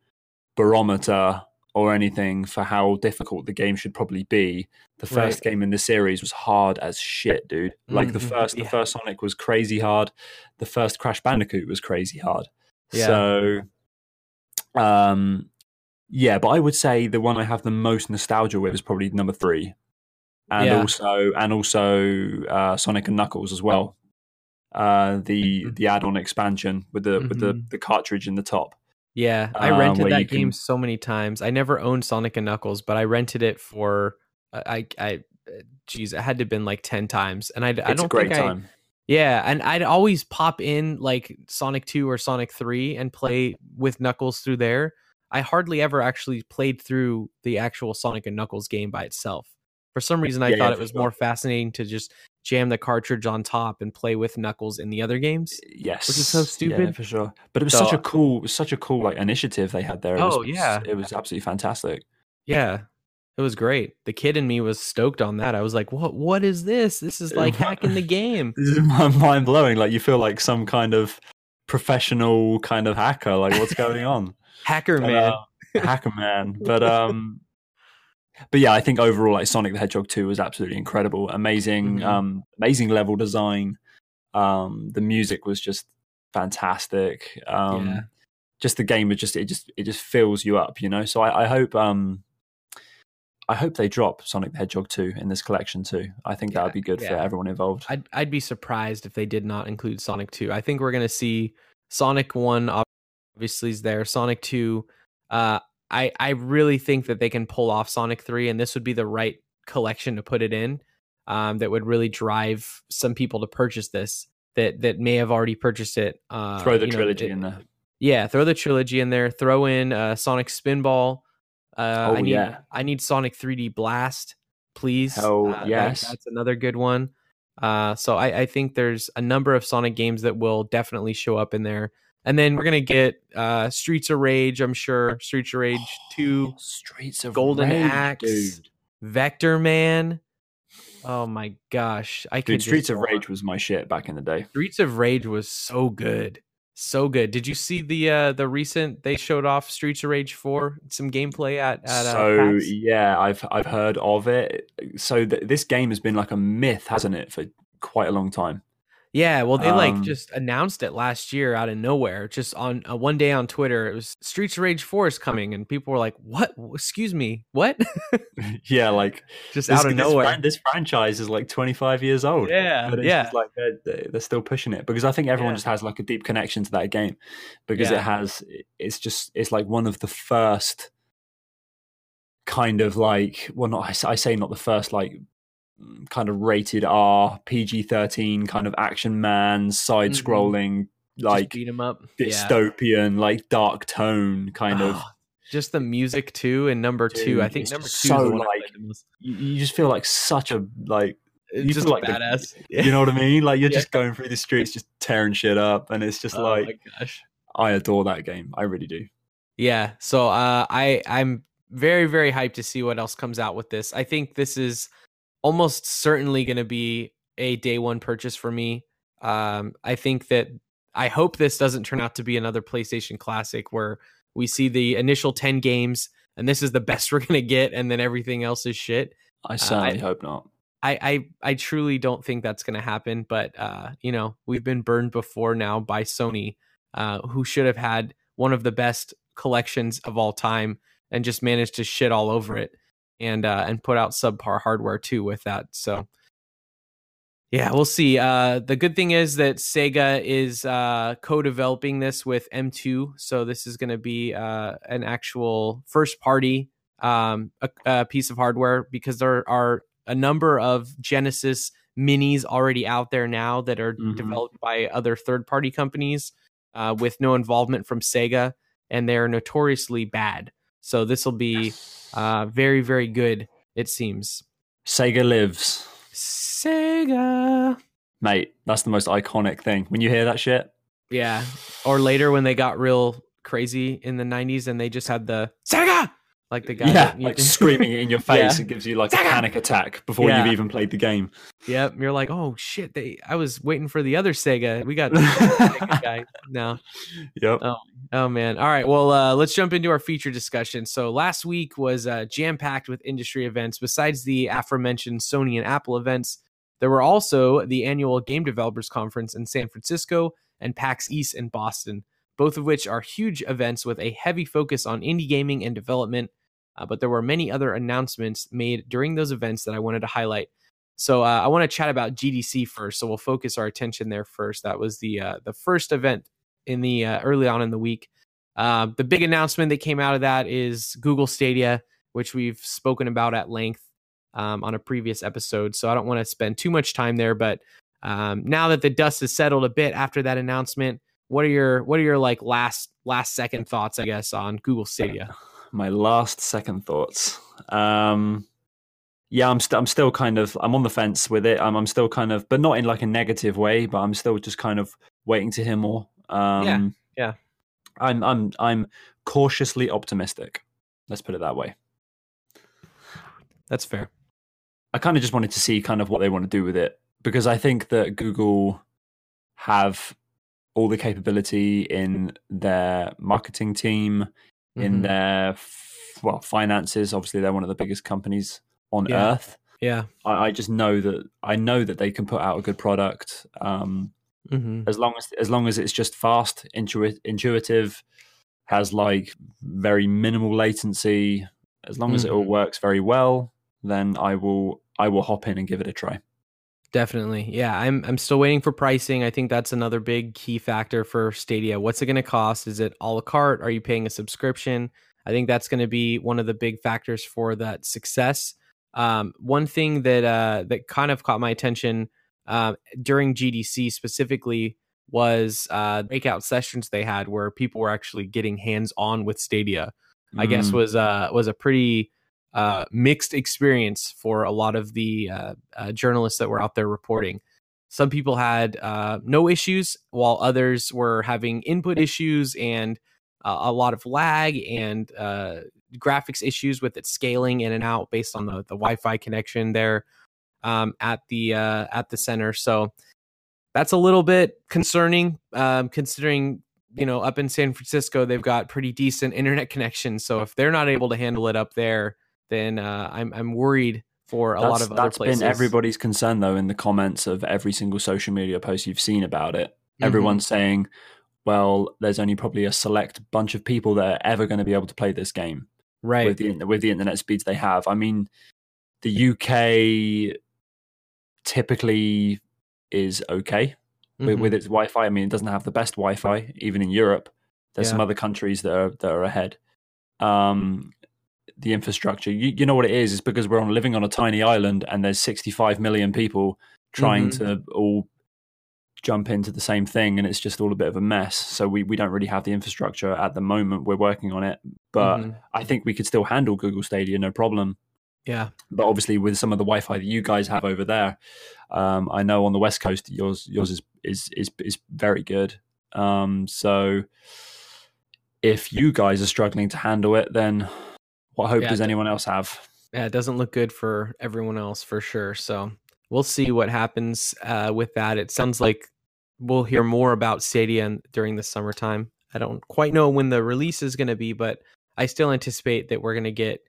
barometer or anything for how difficult the game should probably be, the first game in the series was hard as shit, dude. Like the Mhm, first, the yeah. first Sonic was crazy hard. The first Crash Bandicoot was crazy hard. Yeah. So, um, yeah, but I would say the one I have the most nostalgia with is probably number three, and Yeah. also and also uh, Sonic and Knuckles as well. Uh, the Mhm. the add-on expansion with the with the Mhm. the cartridge in the top. Yeah, I uh, rented that game can- so many times. I never owned Sonic and Knuckles, but I rented it for I I geez, it had to have been like 10 times. And I I don't a great think I time. Yeah, and I'd always pop in like Sonic 2 or Sonic 3 and play with Knuckles through there. I hardly ever actually played through the actual Sonic and Knuckles game by itself. For some reason I Yeah, thought yeah, it was sure. more fascinating to just jam the cartridge on top and play with Knuckles in the other games. Yes, Which is so Yeah, stupid. for sure. But it was So- such a cool, it was such a cool like initiative they had there. It was, Oh, yeah. it was absolutely fantastic. Yeah. It was great. The kid in me was stoked on that. I was like, "What what is this? This is like hacking the game." This is mind blowing. Like you feel like some kind of professional kind of hacker. Like what's going on? Hacker man. uh, hacker man. But um, but yeah, I think overall, like Sonic the Hedgehog two was absolutely incredible. Amazing, Mhm. um, amazing level design. Um, the music was just fantastic. Um, Yeah. just the game was just it just it just fills you up, you know. So I, I hope um. I hope they drop Sonic the Hedgehog 2 in this collection too. I think that would be good for everyone involved. I'd I'd be surprised if they did not include Sonic 2. I think we're going to see Sonic 1 obviously is there. Sonic 2 uh I I really think that they can pull off Sonic 3 and this would be the right collection to put it in. Um that would really drive some people to purchase this that that may have already purchased it. Uh Throw the you know, trilogy it- in there. Yeah, throw the trilogy in there. Throw in uh, Sonic Spinball. Uh, Oh, I need yeah. I need Sonic 3D Blast, please. Oh Uh, that- yes. that's another good one. Uh, so I, I think there's a number of Sonic games that will definitely show up in there. And then we're gonna get uh, Streets of Rage, I'm sure. Streets of Rage 2, Streets of Golden Rage, Axe, dude. Vector Man. Oh my gosh. I Dude, Streets of. Rage was my shit back in the day. Streets of Rage was so good. So good. Did you see the uh the recent they showed off Streets of Rage 4 some gameplay at at uh, so PAX? yeah, I've I've heard of it. So th- this game has been like a myth, hasn't it, for quite a long time. Yeah, well they like Um, just announced it last year out of nowhere. Just on uh, one day on Twitter it was Streets of Rage 4 is coming and people were like, "What? Excuse me. What?" yeah, like just this, out of this, nowhere. fran- this franchise is like 25 years old. Yeah, but it's yeah. just like they're, they're still pushing it because I think everyone Yeah. just has like a deep connection to that game because Yeah. it has it's just it's like one of the first kind of like well not I, say not the first like kind of rated R PG 13 kind of action man side scrolling Just like beat 'em up. Yeah. dystopian like dark tone kind of Oh, just the music too and number 2. I think number 2 so, the like, the you, just feel like such a like It's you just feel like the- badass. you know what I mean like you're Yeah. just going through the streets just tearing shit up and it's just oh like gosh. I adore that game. I really do. Yeah. So uh, I I'm very very hyped to see what else comes out with this. I think this is almost certainly going to be a day one purchase for me. Um, I think that I hope this doesn't turn out to be another PlayStation Classic where we see the initial ten games and this is the best we're going to get, and then everything else is shit. I certainly I- hope not. I, I I truly don't think that's going to happen. But uh, you know, we've been burned before now by Sony, uh, who should have had one of the best collections of all time and just managed to shit all over it and uh, and put out subpar hardware too with that. So Yeah, we'll see. Uh, the good thing is that Sega is uh, co-developing this with M2, so this is going to be uh, an actual first-party um, a, a piece of hardware because there are a number of Genesis minis already out there now that are Mhm. developed by other third-party companies uh, with no involvement from Sega, and they're notoriously bad. So this will be uh, very, very good. It seems. Sega lives, Sega. mate. That's the most iconic thing. When you hear that shit, Yeah. Or later when they got real crazy in the 90s and they just had the Sega like the guy yeah, like screaming it in your face Yeah. and gives you like a panic attack before Yeah. you've even played the game. Yep, you're like, "Oh shit, they I was waiting for the other Sega. We got guy now." Yep. Oh man. All right. Well, uh, let's jump into our feature discussion. So last week was uh, jam packed with industry events. Besides the aforementioned Sony and Apple events, there were also the annual Game Developers Conference in San Francisco and PAX East in Boston, both of which are huge events with a heavy focus on indie gaming and development. Uh, but there were many other announcements made during those events that I wanted to highlight. So uh, I want to chat about GDC first. So we'll focus our attention there first. That was the uh, the first event in the uh, early on in the week. Uh, the big announcement that came out of that is Google Stadia, which we've spoken about at length um, on a previous episode. So I don't want to spend too much time there. But um, now that the dust has settled a bit after that announcement, what are your what are your like last last second thoughts? I guess on Google Stadia. My last second thoughts. Um, yeah, I'm still I'm still kind of I'm on the fence with it. I'm I'm still kind of, but not in like a negative way. But I'm still just kind of waiting to hear more. Um, Yeah, yeah. I'm I'm I'm cautiously optimistic. Let's put it that way. That's fair. I kind of just wanted to see kind of what they want to do with it because I think that Google have all the capability in their marketing team, in Mhm. their f- well finances. Obviously, they're one of the biggest companies on Yeah. earth. Yeah. I, I just know that I know that they can put out a good product um, hmm as long as as long as it's just fast, intuit, intuitive, has like very minimal latency. As long as it all Mhm. works very well, then I will I will hop in and give it a try. Definitely. Yeah, I'm I'm still waiting for pricing. I think that's another big key factor for Stadia. What's it going to cost? Is it a la carte? Are you paying a subscription? I think that's going to be one of the big factors for that success. Um, one thing that uh, that kind of caught my attention uh, during GDC specifically was uh, breakout sessions they had where people were actually getting hands on with Stadia. I guess Mm. was uh, was a pretty uh, mixed experience for a lot of the uh, uh, journalists that were out there reporting. Some people had uh, no issues, while others were having input issues and uh, a lot of lag and uh, graphics issues with it scaling in and out based on the, the Wi-Fi connection there um, at the at the center. So that's a little bit concerning, um, considering you know up in San Francisco they've got pretty decent internet connections. So if they're not able to handle it up there, then uh, I'm I'm worried for a lot of other that's places. been everybody's concern though in the comments of every single social media post you've seen about it. Mhm. Everyone's saying, "Well, there's only probably a select bunch of people that are ever going to be able to play this game right. with the with the internet speeds they have." I mean, the UK typically is okay with, Mhm. with its Wi-Fi. I mean, it doesn't have the best Wi-Fi even in Europe. There's some other countries that are that are ahead. Um, the infrastructure, you, you know what it is? It's because we're on living on a tiny island and there's 65 million people trying Mhm. to all jump into the same thing, and it's just all a bit of a mess. So we we don't really have the infrastructure at the moment. We're working on it, but Mhm. I think we could still handle Google Stadia, no problem yeah, but obviously with some of the Wi-Fi that you guys have over there, um, I know on the west coast yours yours is is is, is very good. Um, so if you guys are struggling to handle it, then what hope Yeah, does anyone else have? yeah, it doesn't look good for everyone else for sure. So we'll see what happens uh, with that. It sounds like we'll hear more about Stadia during the summertime. I don't quite know when the release is going to be, but I still anticipate that we're going to get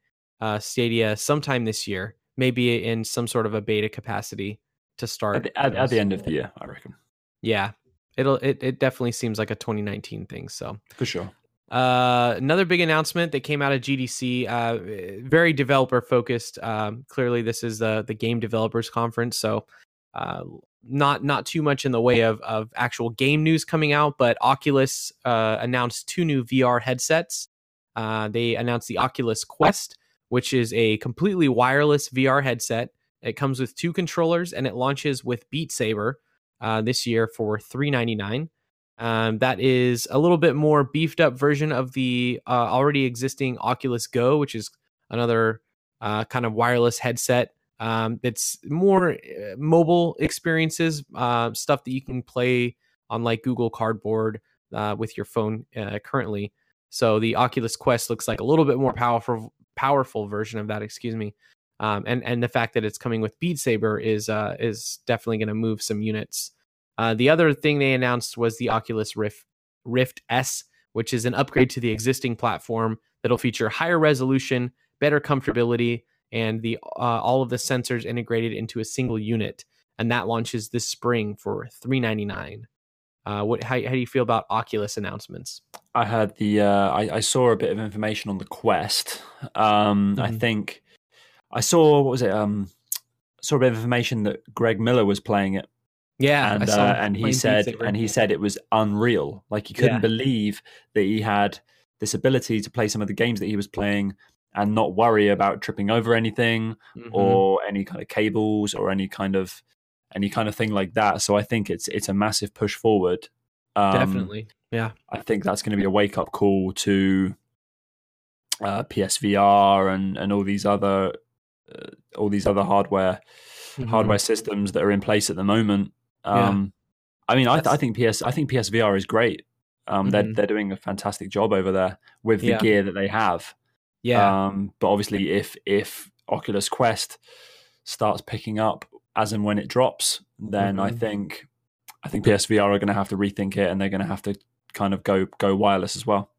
uh, Stadia sometime this year, maybe in some sort of a beta capacity to start. At the, at, at the end of the year, I reckon yeah, it'll it, it definitely seems like a 2019 thing. So for sure. Uh, another big announcement that came out of GDC, uh, very developer focused. Um, clearly, this is the the game developers conference, so uh, not not too much in the way of of actual game news coming out, but Oculus uh, announced two new VR headsets. Uh, they announced the Oculus Quest, which is a completely wireless VR headset. It comes with two controllers and it launches with Beat Saber uh, this year for three ninety nine. Um, that is a little bit more beefed up version of the uh, already existing Oculus Go, which is another uh, kind of wireless headset um, it's more uh, mobile experiences, uh, stuff that you can play on like Google Cardboard uh, with your phone uh, currently. So the Oculus Quest looks like a little bit more powerful, powerful version of that. Excuse me. Um, and and the fact that it's coming with Beat Saber is uh, is definitely going to move some units. Uh, the other thing they announced was the Oculus Rift Rift S, which is an upgrade to the existing platform that'll feature higher resolution, better comfortability, and the uh, all of the sensors integrated into a single unit, and that launches this spring for three ninety nine. Uh, what how, how do you feel about Oculus announcements? I had the uh, I, I, saw a bit of information on the Quest. Um, mm-hmm. I think I saw what was it? Um, saw a bit of information that Greg Miller was playing it. Yeah, and uh, and he said and he said it was unreal. Like he couldn't yeah. believe that he had this ability to play some of the games that he was playing and not worry about tripping over anything mm-hmm. or any kind of cables or any kind of any kind of thing like that. So I think it's it's a massive push forward. Um, Definitely, yeah. I think that's going to be a wake up call to uh, PSVR and and all these other uh, all these other hardware mm-hmm. hardware systems that are in place at the moment. Um, yeah. I mean, I, I, think PS I think PSVR is great. Um, mm-hmm. They're they're doing a fantastic job over there with the yeah. gear that they have. Yeah. Um, but obviously, if if Oculus Quest starts picking up as and when it drops, then mm-hmm. I think I think PSVR are going to have to rethink it, and they're going to have to kind of go go wireless as well.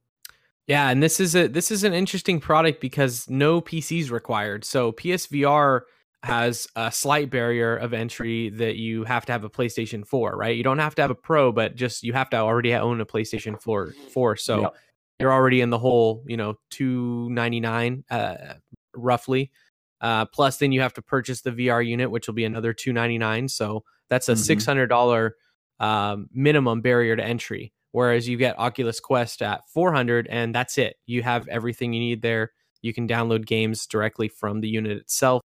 Yeah, and this is a this is an interesting product because no PCs required. So PSVR has a slight barrier of entry that you have to have a PlayStation 4, right? You don't have to have a Pro, but just you have to already own a PlayStation 4. 4. So yep you're already in the whole, you know, 299 uh, roughly. Uh, plus, then you have to purchase the VR unit, which will be another 299. So that's a mm-hmm. $600 um, minimum barrier to entry. Whereas you get Oculus Quest at 400, and that's it. You have everything you need there. You can download games directly from the unit itself.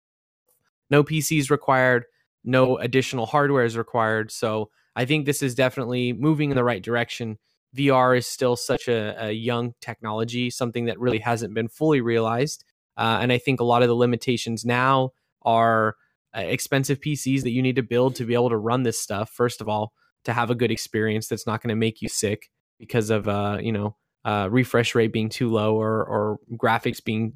No PCs required. No additional hardware is required. So I think this is definitely moving in the right direction. VR is still such a, a young technology, something that really hasn't been fully realized. Uh, and I think a lot of the limitations now are uh, expensive PCs that you need to build to be able to run this stuff. First of all, to have a good experience that's not going to make you sick because of uh, you know uh, refresh rate being too low or or graphics being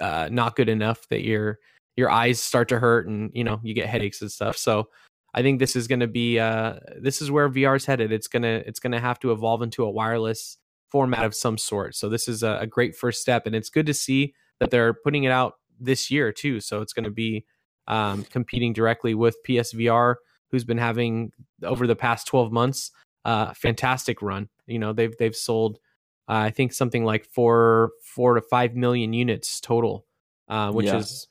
uh, not good enough that your your eyes start to hurt and you know you get headaches and stuff. So I think this is going to be uh, this is where VR is headed. It's gonna it's gonna have to evolve into a wireless format of some sort. So this is a, a great first step, and it's good to see that they're putting it out this year too. So it's going to be um, competing directly with PSVR, who's been having over the past twelve months uh, fantastic run. You know they've they've sold uh, I think something like four four to five million units total, uh, which yeah. is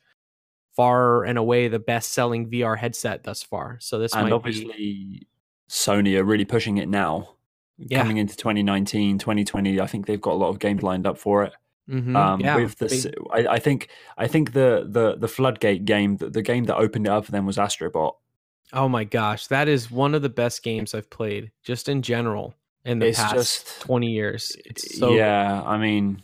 far and away the best selling VR headset thus far. So this and might obviously be... Sony are really pushing it now. Yeah. Coming into 2019, 2020, I think they've got a lot of games lined up for it. Mm-hmm. Um, yeah, with this, I, I, think I think the the the floodgate game, the, the game that opened it up for them was Astrobot. Oh my gosh, that is one of the best games I've played, just in general, in the it's past just, twenty years. It's so yeah. I mean,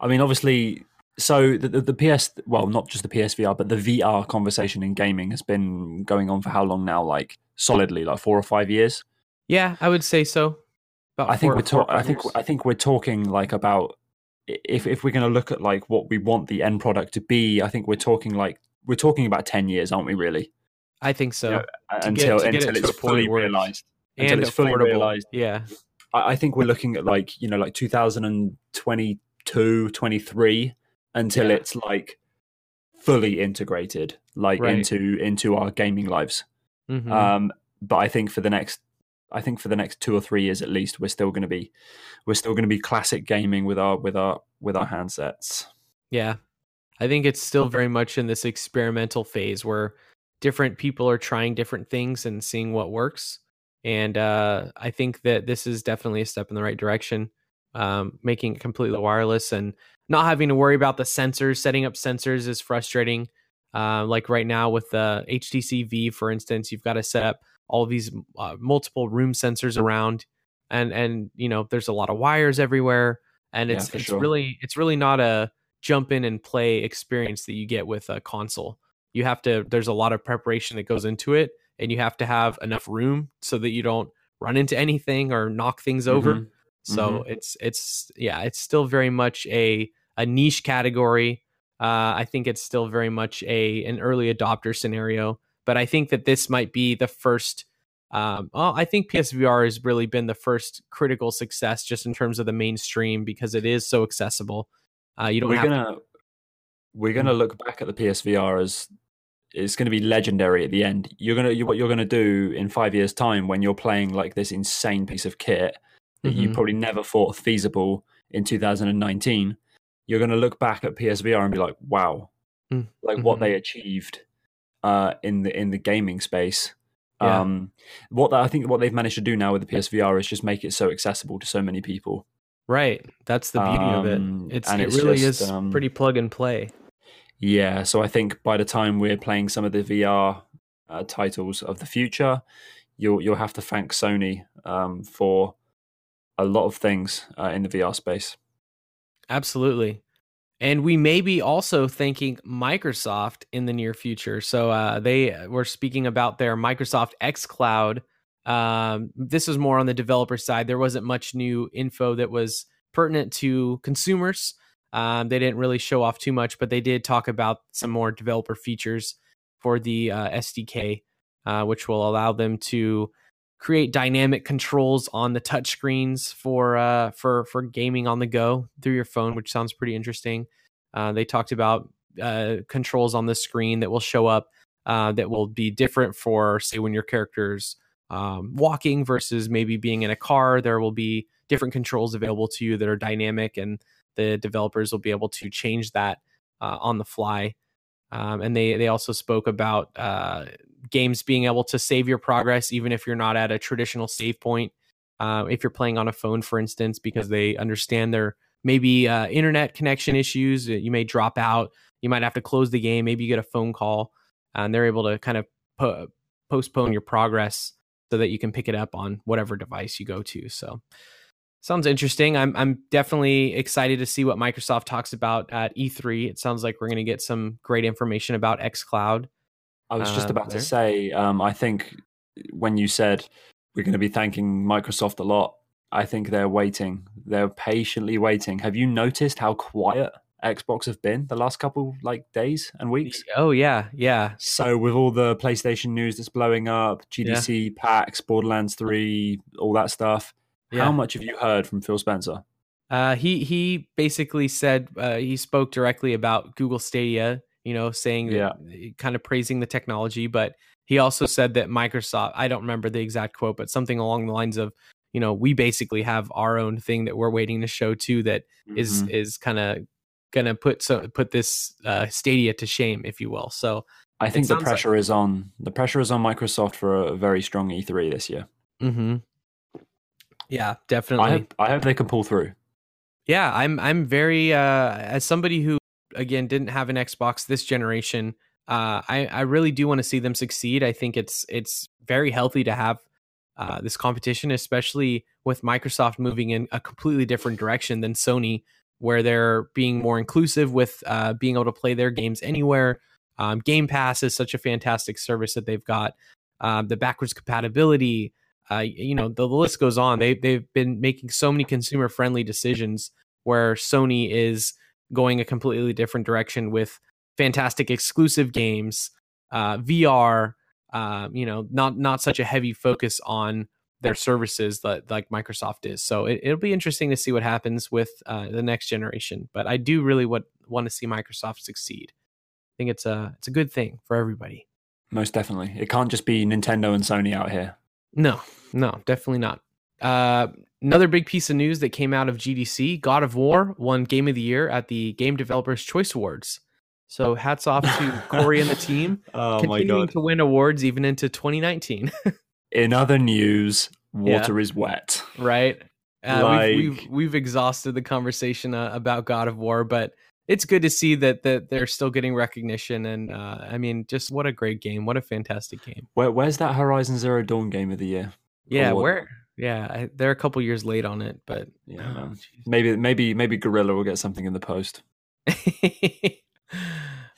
I mean, obviously, so the, the, the, PS, well, not just the PSVR, but the VR conversation in gaming has been going on for how long now? Like solidly, like four or five years. Yeah, I would say so. About I think we're talking. I think I think we're talking like about if if we're going to look at like what we want the end product to be. I think we're talking like we're talking about ten years, aren't we? Really? I think so. You know, until get, until it it's fully realized. Until it's fully realized. Yeah. I, I think we're looking at like you know like 2022, 23 until yeah. it's like fully integrated like right. into into our gaming lives mm-hmm. um but i think for the next i think for the next two or three years at least we're still going to be we're still going to be classic gaming with our with our with our handsets yeah i think it's still very much in this experimental phase where different people are trying different things and seeing what works. And uh, I think that this is definitely a step in the right direction, um, making it completely wireless and not having to worry about the sensors. Setting up sensors is frustrating. Uh, like right now with the HTC Vive, for instance, you've got to set up all these uh, multiple room sensors around, and and you know there's a lot of wires everywhere, and it's Yeah, it's sure. really it's really not a jump in and play experience that you get with a console. You have to there's a lot of preparation that goes into it, and you have to have enough room so that you don't run into anything or knock things over. Mhm. So it's it's yeah, it's still very much a a niche category. Uh, I think it's still very much a an early adopter scenario, but I think that this might be the first. Um, well, I think PSVR has really been the first critical success just in terms of the mainstream because it is so accessible. Uh, you don't we're have to- gonna we're gonna look back at the PSVR as it's going to be legendary at the end. You're gonna you, what you're gonna do in five years' time when you're playing like this insane piece of kit that you Mhm. probably never thought feasible in 2019. You're gonna look back at PSVR and be like, wow, Mm, like what mhm. they achieved uh, in the in the gaming space. Yeah. Um, what I think what they've managed to do now with the PSVR is just make it so accessible to so many people. right. That's the beauty of it. Um, It's and it it's really just, is um, pretty plug and play. Yeah, so I think by the time we're playing some of the VR uh, titles of the future, you'll you'll have to thank Sony um, for a lot of things uh, in the VR space. Absolutely. And we may be also thanking Microsoft in the near future. So uh, they were speaking about their Microsoft xCloud. Um, this was more on the developer side. There wasn't much new info that was pertinent to consumers. Um, they didn't really show off too much, but they did talk about some more developer features for the uh, SDK, uh, which will allow them to create dynamic controls on the touch screens for uh, for for gaming on the go through your phone, which sounds pretty interesting. Uh, they talked about uh, controls on the screen that will show up uh, that will be different for say when your character's um, walking versus maybe being in a car. There will be different controls available to you that are dynamic, and the developers will be able to change that uh, on the fly. Um, and they they also spoke about uh, games being able to save your progress even if you're not at a traditional save point. Uh, if you're playing on a phone, for instance, because they understand there may be uh, internet connection issues, you may drop out, you might have to close the game, maybe you get a phone call, and they're able to kind of po- postpone your progress so that you can pick it up on whatever device you go to. So sounds interesting. I'm I'm definitely excited to see what Microsoft talks about at E3. It sounds like we're going to get some great information about xCloud. I was just Uh, about there. to say, um, I think when you said we're going to be thanking Microsoft a lot, I think they're waiting. They're patiently waiting. Have you noticed how quiet Xbox have been the last couple like days and weeks? Oh yeah, yeah. So with all the PlayStation news that's blowing up, GDC, PAX, Borderlands 3, all that stuff, Yeah. how much have you heard from Phil Spencer? Uh, he he basically said uh, he spoke directly about Google Stadia, you know, saying that, kind of praising the technology, but he also said that Microsoft. I don't remember the exact quote, but something along the lines of, you know, we basically have our own thing that we're waiting to show too. That is Mhm. is kind of gonna put so put this uh, Stadia to shame, if you will. So I think the sounds like- pressure is on the pressure is on Microsoft for a very strong E3 this year. Mm-hmm. yeah, definitely. I hope, I hope they can pull through. yeah i'm i'm very uh as somebody who again didn't have an xbox this generation uh i i really do want to see them succeed. I think it's it's very healthy to have uh this competition especially with microsoft moving in a completely different direction than sony where they're being more inclusive with uh being able to play their games anywhere. Um, game pass is such a fantastic service that they've got. Um, the backwards compatibility uh, you know the list goes on. They, they've been making so many consumer friendly decisions where Sony is going a completely different direction with fantastic exclusive games, uh, VR. Uh, you know, not not such a heavy focus on their services that like Microsoft is. So it, it'll be interesting to see what happens with uh, the next generation. But I do really want want to see Microsoft succeed. I think it's a it's a good thing for everybody. Most definitely. It can't just be Nintendo and Sony out here. No, no, definitely not. Uh, another big piece of news that came out of GDC God of War won Game of the Year at the Game Developers Choice Awards. So hats off to Cory and the team. Oh continuing to win awards even into 2019. In other news, water yeah. is wet. Right. Uh, like... we've, we've, we've exhausted the conversation uh, about God of War, but it's good to see that that they're still getting recognition. And uh, I mean, just what a great game! What a fantastic game. Where, where's that Horizon Zero Dawn game of the year? Yeah, where? Yeah, I, they're a couple years late on it, but yeah, oh, maybe maybe maybe Guerrilla will get something in the post.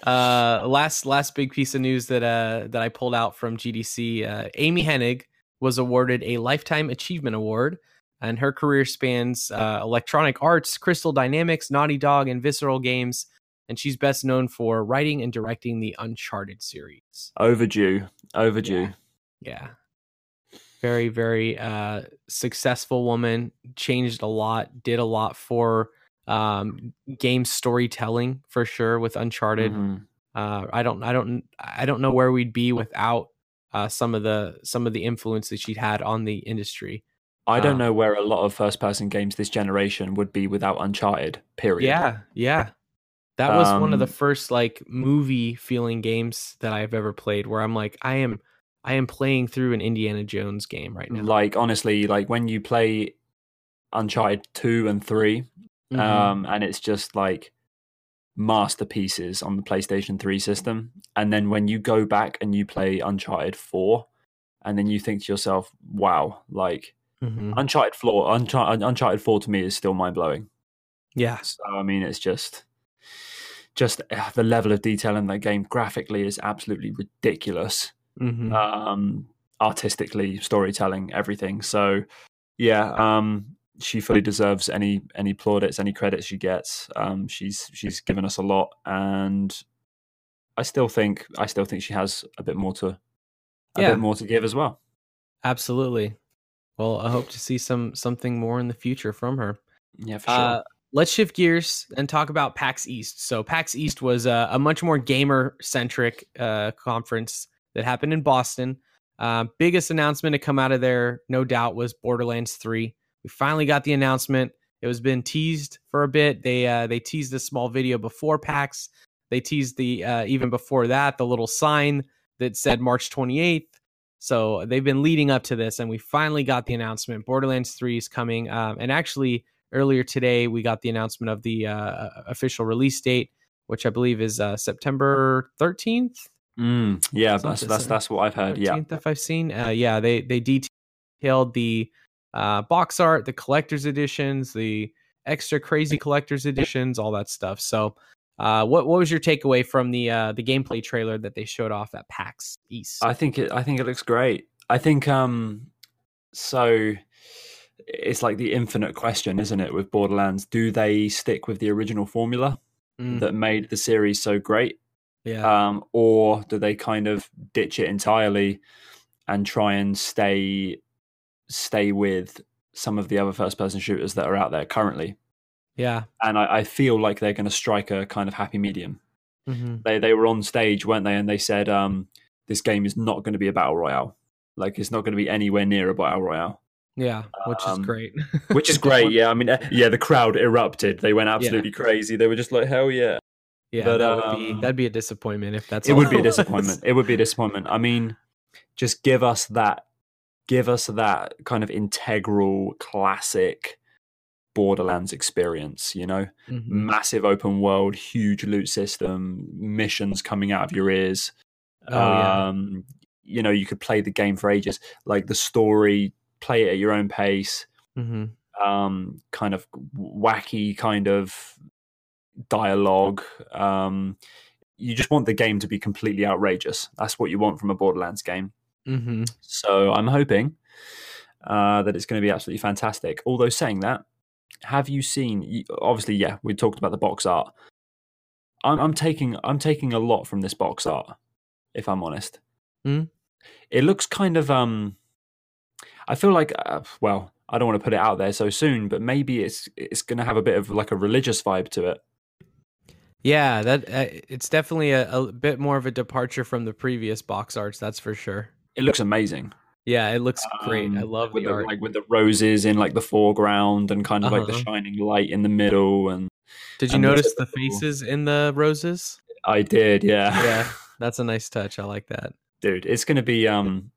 uh, last last big piece of news that uh that I pulled out from GDC, uh, Amy Hennig was awarded a lifetime achievement award and her career spans uh, Electronic Arts, Crystal Dynamics, Naughty Dog, and Visceral Games. And she's best known for writing and directing the Uncharted series. Overdue, overdue. Yeah, yeah. Very, very uh, successful woman. Changed a lot, did a lot for um, game storytelling for sure with Uncharted. Mm-hmm. Uh, I don't, I don't, I don't know where we'd be without uh, some of the some of the influence that she had on the industry. I don't um, know where a lot of first person games this generation would be without Uncharted, period. Yeah, yeah. That was um, one of the um, first like movie feeling games that I've ever played where I'm like, I am I am playing through an Indiana Jones game right now. Like honestly, like when you play Uncharted two and 3 mm-hmm. um, and it's just like masterpieces on the PlayStation 3 system. And then when you go back and you play Uncharted 4, and then you think to yourself, wow, like Mm-hmm. Uncharted Four, Uncharted, Uncharted Four to me is still mind blowing. Yeah. So I mean, it's just, just uh, the level of detail in that game graphically is absolutely ridiculous. Mm-hmm. Um, artistically, storytelling, everything. So, yeah, um, she fully deserves any any plaudits, any credit she gets. Um, she's she's given us a lot, and I still think I still think she has a bit more to a yeah. bit more to give as well. Absolutely. Well, I hope to see some something more in the future from her. Yeah, for sure. Uh, let's shift gears and talk about PAX East. So PAX East was a, a much more gamer centric uh, conference that happened in Boston. Uh, biggest announcement to come out of there, no doubt, was Borderlands Three. We finally got the announcement. It was been teased for a bit. They uh, they teased a small video before PAX. They teased the uh, even before that the little sign that said March 28th. So they've been leading up to this, and we finally got the announcement. Borderlands 3 is coming. Um, and actually, earlier today, we got the announcement of the uh, official release date, which I believe is uh, September 13th. Mm, yeah, that's, that's, that's what I've heard. Yeah. If I've seen. Uh, yeah, they, they detailed the uh, box art, the collector's editions, the extra crazy collector's editions, all that stuff. So uh, what what was your takeaway from the uh, the gameplay trailer that they showed off at PAX East? I think it I think it looks great. I think um so it's like the infinite question, isn't it, with Borderlands? Do they stick with the original formula mm. that made the series so great? Yeah. Um, or do they kind of ditch it entirely and try and stay stay with some of the other first person shooters that are out there currently? Yeah. And I, I feel like they're going to strike a kind of happy medium. Mm-hmm. They they were on stage, weren't they? And they said, um, "This game is not going to be a battle royale. Like it's not going to be anywhere near a battle royale." Yeah, which um, is great. which is great. Yeah, I mean, uh, yeah, the crowd erupted. They went absolutely yeah. crazy. They were just like, "Hell yeah!" Yeah, but, that would um, be that'd be a disappointment if that's. It would be a disappointment. It would be a disappointment. I mean, just give us that, give us that kind of integral classic Borderlands experience, you know, mm-hmm. massive open world, huge loot system, missions coming out of your ears. Oh, um, yeah. You know, you could play the game for ages. Like the story, play it at your own pace. Mm-hmm. Um, kind of wacky, kind of dialogue. Um, you just want the game to be completely outrageous. That's what you want from a Borderlands game. Mm-hmm. So I'm hoping uh, that it's going to be absolutely fantastic. Although saying that, have you seen? Obviously, yeah, we talked about the box art. I'm, I'm taking I'm taking a lot from this box art, if I'm honest. Mm. It looks kind of um. I feel like uh, well, I don't want to put it out there so soon, but maybe it's it's going to have a bit of like a religious vibe to it. Yeah, that uh, it's definitely a, a bit more of a departure from the previous box arts. That's for sure. It looks amazing. Yeah, it looks great. Um, I love with the, the art. like with the roses in like the foreground and kind of uh-huh. like the uh-huh. shining light in the middle. And did you and notice the, faces in the roses? I did, yeah. Yeah, that's a nice touch. I like that. Dude, it's going to be um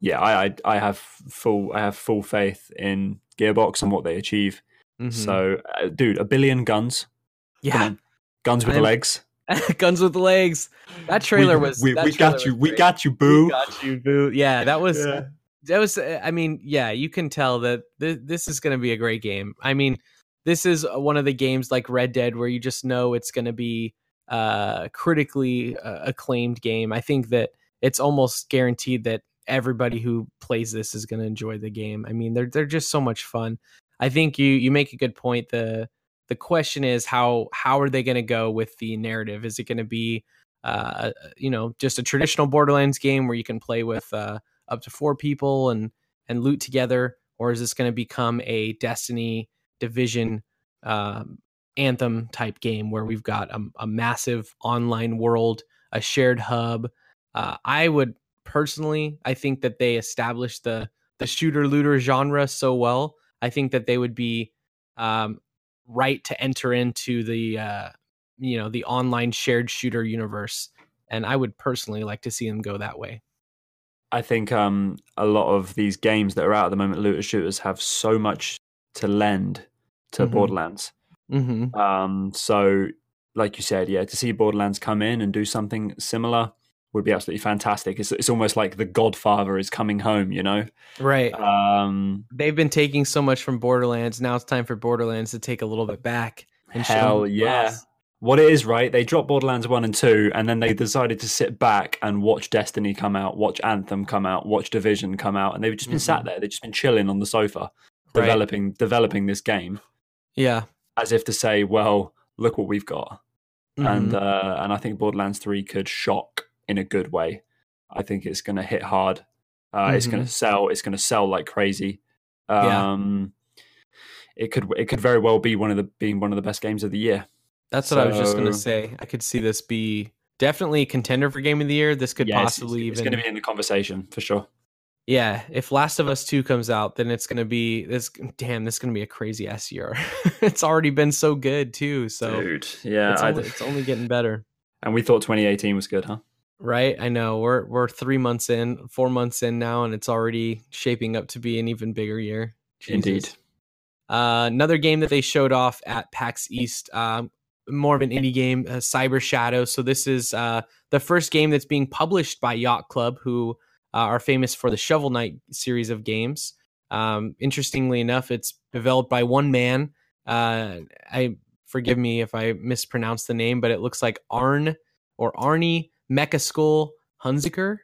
yeah, I, I I have full I have full faith in Gearbox and what they achieve. Mhm. So, uh, dude, a billion guns. Yeah. Guns with I'm- legs. guns with legs. That trailer we, was. we, we got you. We got you, We boo. got you, boo. Yeah, that was. Yeah. that was i mean yeah you can tell that th- this is going to be a great game i mean this is one of the games like red dead where you just know it's going to be uh critically uh, acclaimed game i think that it's almost guaranteed that everybody who plays this is going to enjoy the game i mean they're they're just so much fun i think you you make a good point the the question is how how are they going to go with the narrative is it going to be uh you know just a traditional borderlands game where you can play with uh up to four people and and loot together, or is this going to become a Destiny Division um, anthem type game where we've got a, a massive online world, a shared hub? Uh, I would personally, I think that they established the the shooter looter genre so well. I think that they would be um, right to enter into the uh, you know the online shared shooter universe, and I would personally like to see them go that way. I think um, a lot of these games that are out at the moment, looter shooters, have so much to lend to Mhm. Borderlands. Mm-hmm. Um, so, like you said, yeah, to see Borderlands come in and do something similar would be absolutely fantastic. It's it's almost like the Godfather is coming home, you know. Right. Um, They've been taking so much from Borderlands. Now it's time for Borderlands to take a little bit back. And show Hell yeah. class. what it is, right? They dropped Borderlands 1 and 2, and then they decided to sit back and watch Destiny come out, watch Anthem come out, watch Division come out, and they've just been sat there. They've just been chilling on the sofa, Mm-hmm. Right. developing developing this game Yeah. as if to say, well, look what we've got. And Mhm. uh, and I think Borderlands 3 could shock in a good way. I think it's going to hit hard. Uh, It's going to sell. It's going to sell like crazy. Yeah. Um, It could it could very well be one of the being one of the best games of the year. That's what I was just going to say. I could see this be definitely a contender for game of the year. This could Yeah, possibly it's, even going to be in the conversation for sure. Yeah, if Last of Us 2 comes out, then it's going to be this damn, this is going to be a crazy ass year. it's already been so good too, so Dude, yeah, it's, only, it's only getting better. and we thought 2018 was good, huh? Right? I know. We're we're 3 months in, 4 months in now and it's already shaping up to be an even bigger year. Indeed. Jesus. Uh, another game that they showed off at PAX East, um, more of an indie game, uh, Cyber Shadow. So this is uh, the first game that's being published by Yacht Club, who uh, are famous for the Shovel Knight series of games. Um, interestingly enough, it's developed by one man. Uh, I forgive me if I mispronounce the name, but it looks like Arn or Arnie MekaSkull Hunziker,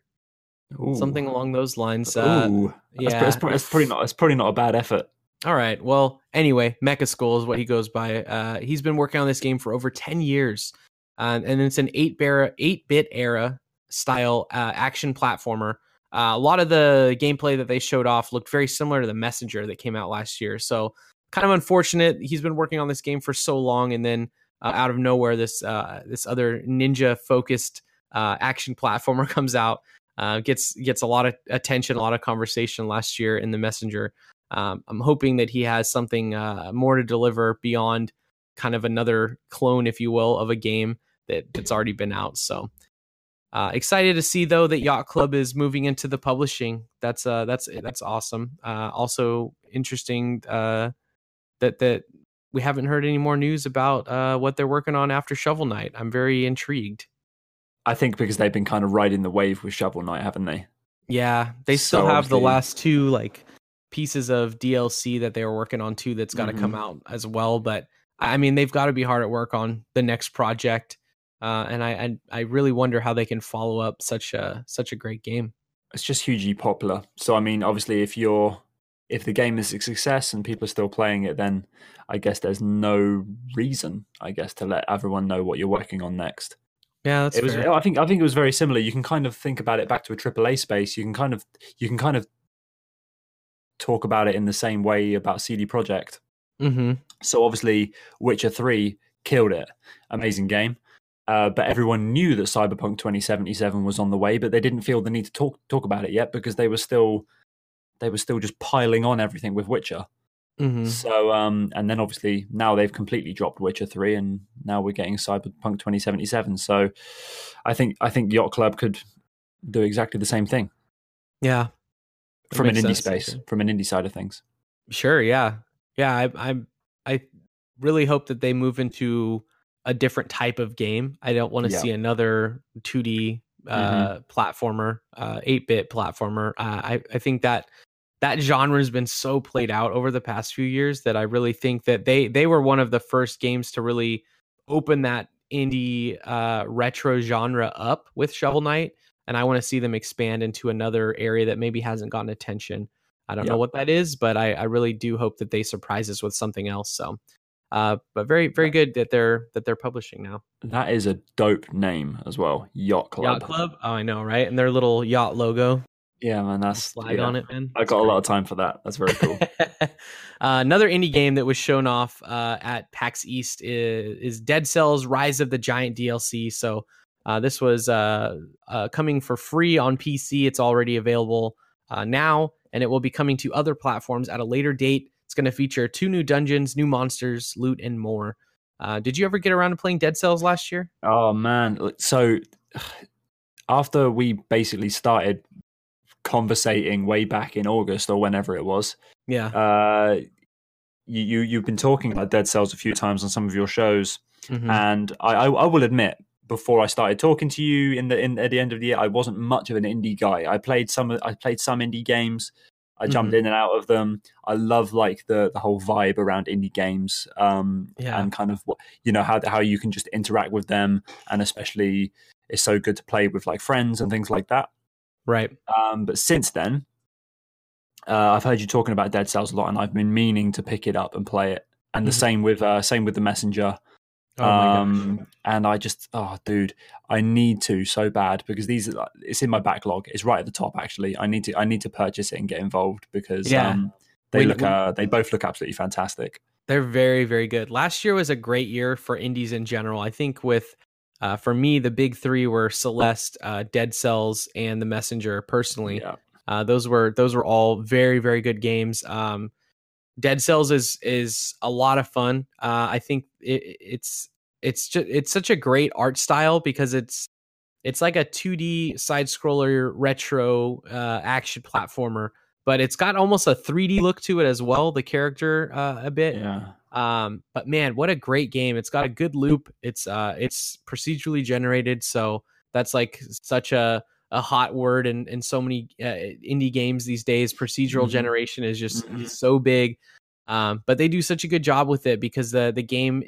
Ooh. something along those lines. Uh, Ooh. That's, yeah, that's, probably, that's probably not. That's probably not a bad effort. all right. Well, anyway, MekaSkull is what he goes by. Uh, he's been working on this game for over ten years, uh, and it's an eight bit eight bit era style uh, action platformer. Uh, a lot of the gameplay that they showed off looked very similar to the Messenger that came out last year. So, kind of unfortunate. He's been working on this game for so long, and then uh, out of nowhere, this uh, this other ninja focused uh, action platformer comes out. Uh, gets gets a lot of attention, a lot of conversation last year in the Messenger. Um, I'm hoping that he has something uh, more to deliver beyond kind of another clone, if you will, of a game that, that's already been out. So uh, excited to see though that Yacht Club is moving into the publishing. That's uh, that's that's awesome. Uh, also interesting uh, that that we haven't heard any more news about uh, what they're working on after Shovel Knight. I'm very intrigued. I think because they've been kind of riding the wave with Shovel Knight, haven't they? Yeah, they still So have the last two like pieces of DLC that they were working on too. That's got to come Mhm. out as well. But I mean, they've got to be hard at work on the next project. Uh, and I, I I really wonder how they can follow up such a such a great game. It's just hugely popular. So I mean, obviously, if you're if the game is a success and people are still playing it, then I guess there's no reason, I guess, to let everyone know what you're working on next. Yeah, that's it was. fair. I think. I think it was very similar. You can kind of think about it back to a AAA space. You can kind of. You can kind of talk about it in the same way about CD Projekt. hmm So obviously, Witcher Three killed it. Amazing game. Uh, but everyone knew that Cyberpunk 2077 was on the way, but they didn't feel the need to talk talk about it yet because they were still they were still just piling on everything with Witcher. Mhm. So, um, and then obviously now they've completely dropped Witcher three, and now we're getting Cyberpunk twenty seventy seven. So, I think I think Yacht Club could do exactly the same thing Yeah. From an indie sense. space, from an indie side of things. Sure. Yeah. Yeah. I, I, I really hope that they move into a different type of game. I don't want to Yeah. see another 2D uh, platformer, uh, 8-bit platformer. Uh, I, I think that that genre has been so played out over the past few years that I really think that they they were one of the first games to really open that indie uh, retro genre up with Shovel Knight, and I want to see them expand into another area that maybe hasn't gotten attention. I don't know what that is, but I, I really do hope that they surprise us with something else. So, uh, but very very good that they're that they're publishing now. That is a dope name as well, Yacht Club. Yacht Club. Oh, I know, right? And their little yacht logo Yeah, man, that's flag yeah. on it, man. I got a lot of time for that. That's very cool. uh, another indie game that was shown off uh, at PAX East is, is Dead Cells: Rise of the Giant DLC. So uh, this was uh, uh, coming for free on PC. It's already available uh, now, and it will be coming to other platforms at a later date. It's going to feature two new dungeons, new monsters, loot, and more. Uh, did you ever get around to playing Dead Cells last year? Oh man, so after we basically started conversating way back in August or whenever it was, Yeah. uh, you, you you've been talking about Dead Cells a few times on some of your shows, Mhm. and I, I I will admit before I started talking to you in the in at the end of the year, I wasn't much of an indie guy. I played some I played some indie games. I jumped in and out of them. I love like the the whole vibe around indie games, um, Yeah. and kind of what you know how how you can just interact with them, and especially it's so good to play with like friends and things like that. Right. Um, but since then, uh, I've heard you talking about Dead Cells a lot, and I've been meaning to pick it up and play it. And the Mhm. same with uh, same with the Messenger. Oh um, and I just oh, dude, I need to so bad because these are it's in my backlog. It's right at the top actually. I need to I need to purchase it and get involved because Yeah. um, they When- look uh, they both look absolutely fantastic. They're very, very good. Last year was a great year for indies in general. I think with uh, for me, the big three were Celeste, uh, Dead Cells, and The Messenger. Personally, Yeah, uh, those were those were all very, very good games. Um, Dead Cells is is a lot of fun. Uh, I think it, it's it's just it's such a great art style because it's it's like a 2D side scroller retro uh, action platformer, but it's got almost a 3D look to it as well. The character uh, a bit. yeah, Um, but man, what a great game! It's got a good loop. It's uh, it's procedurally generated, so that's like such a a hot word in in so many uh, indie games these days. Procedural Mhm. generation is just Mhm. so big. Um, but they do such a good job with it because the the game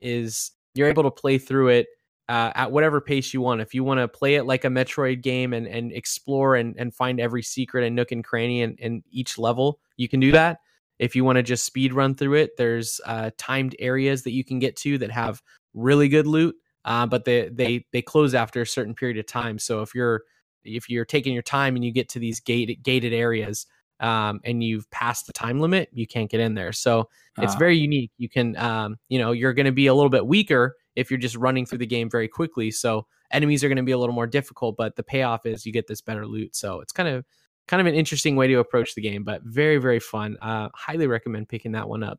is you're able to play through it uh, at whatever pace you want. If you want to play it like a Metroid game and and explore and and find every secret and nook and cranny in, in each level, you can do that. If you want to just speed run through it, there's uh, timed areas that you can get to that have really good loot, uh, but they they they close after a certain period of time. So if you're if you're taking your time and you get to these gated gated areas um, and you've passed the time limit, you can't get in there. So it's Ah, very unique. You can um, you know you're going to be a little bit weaker if you're just running through the game very quickly. So enemies are going to be a little more difficult, but the payoff is you get this better loot. So it's kind of kind of an interesting way to approach the game, but very very fun. Uh, highly recommend picking that one up.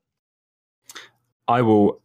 I will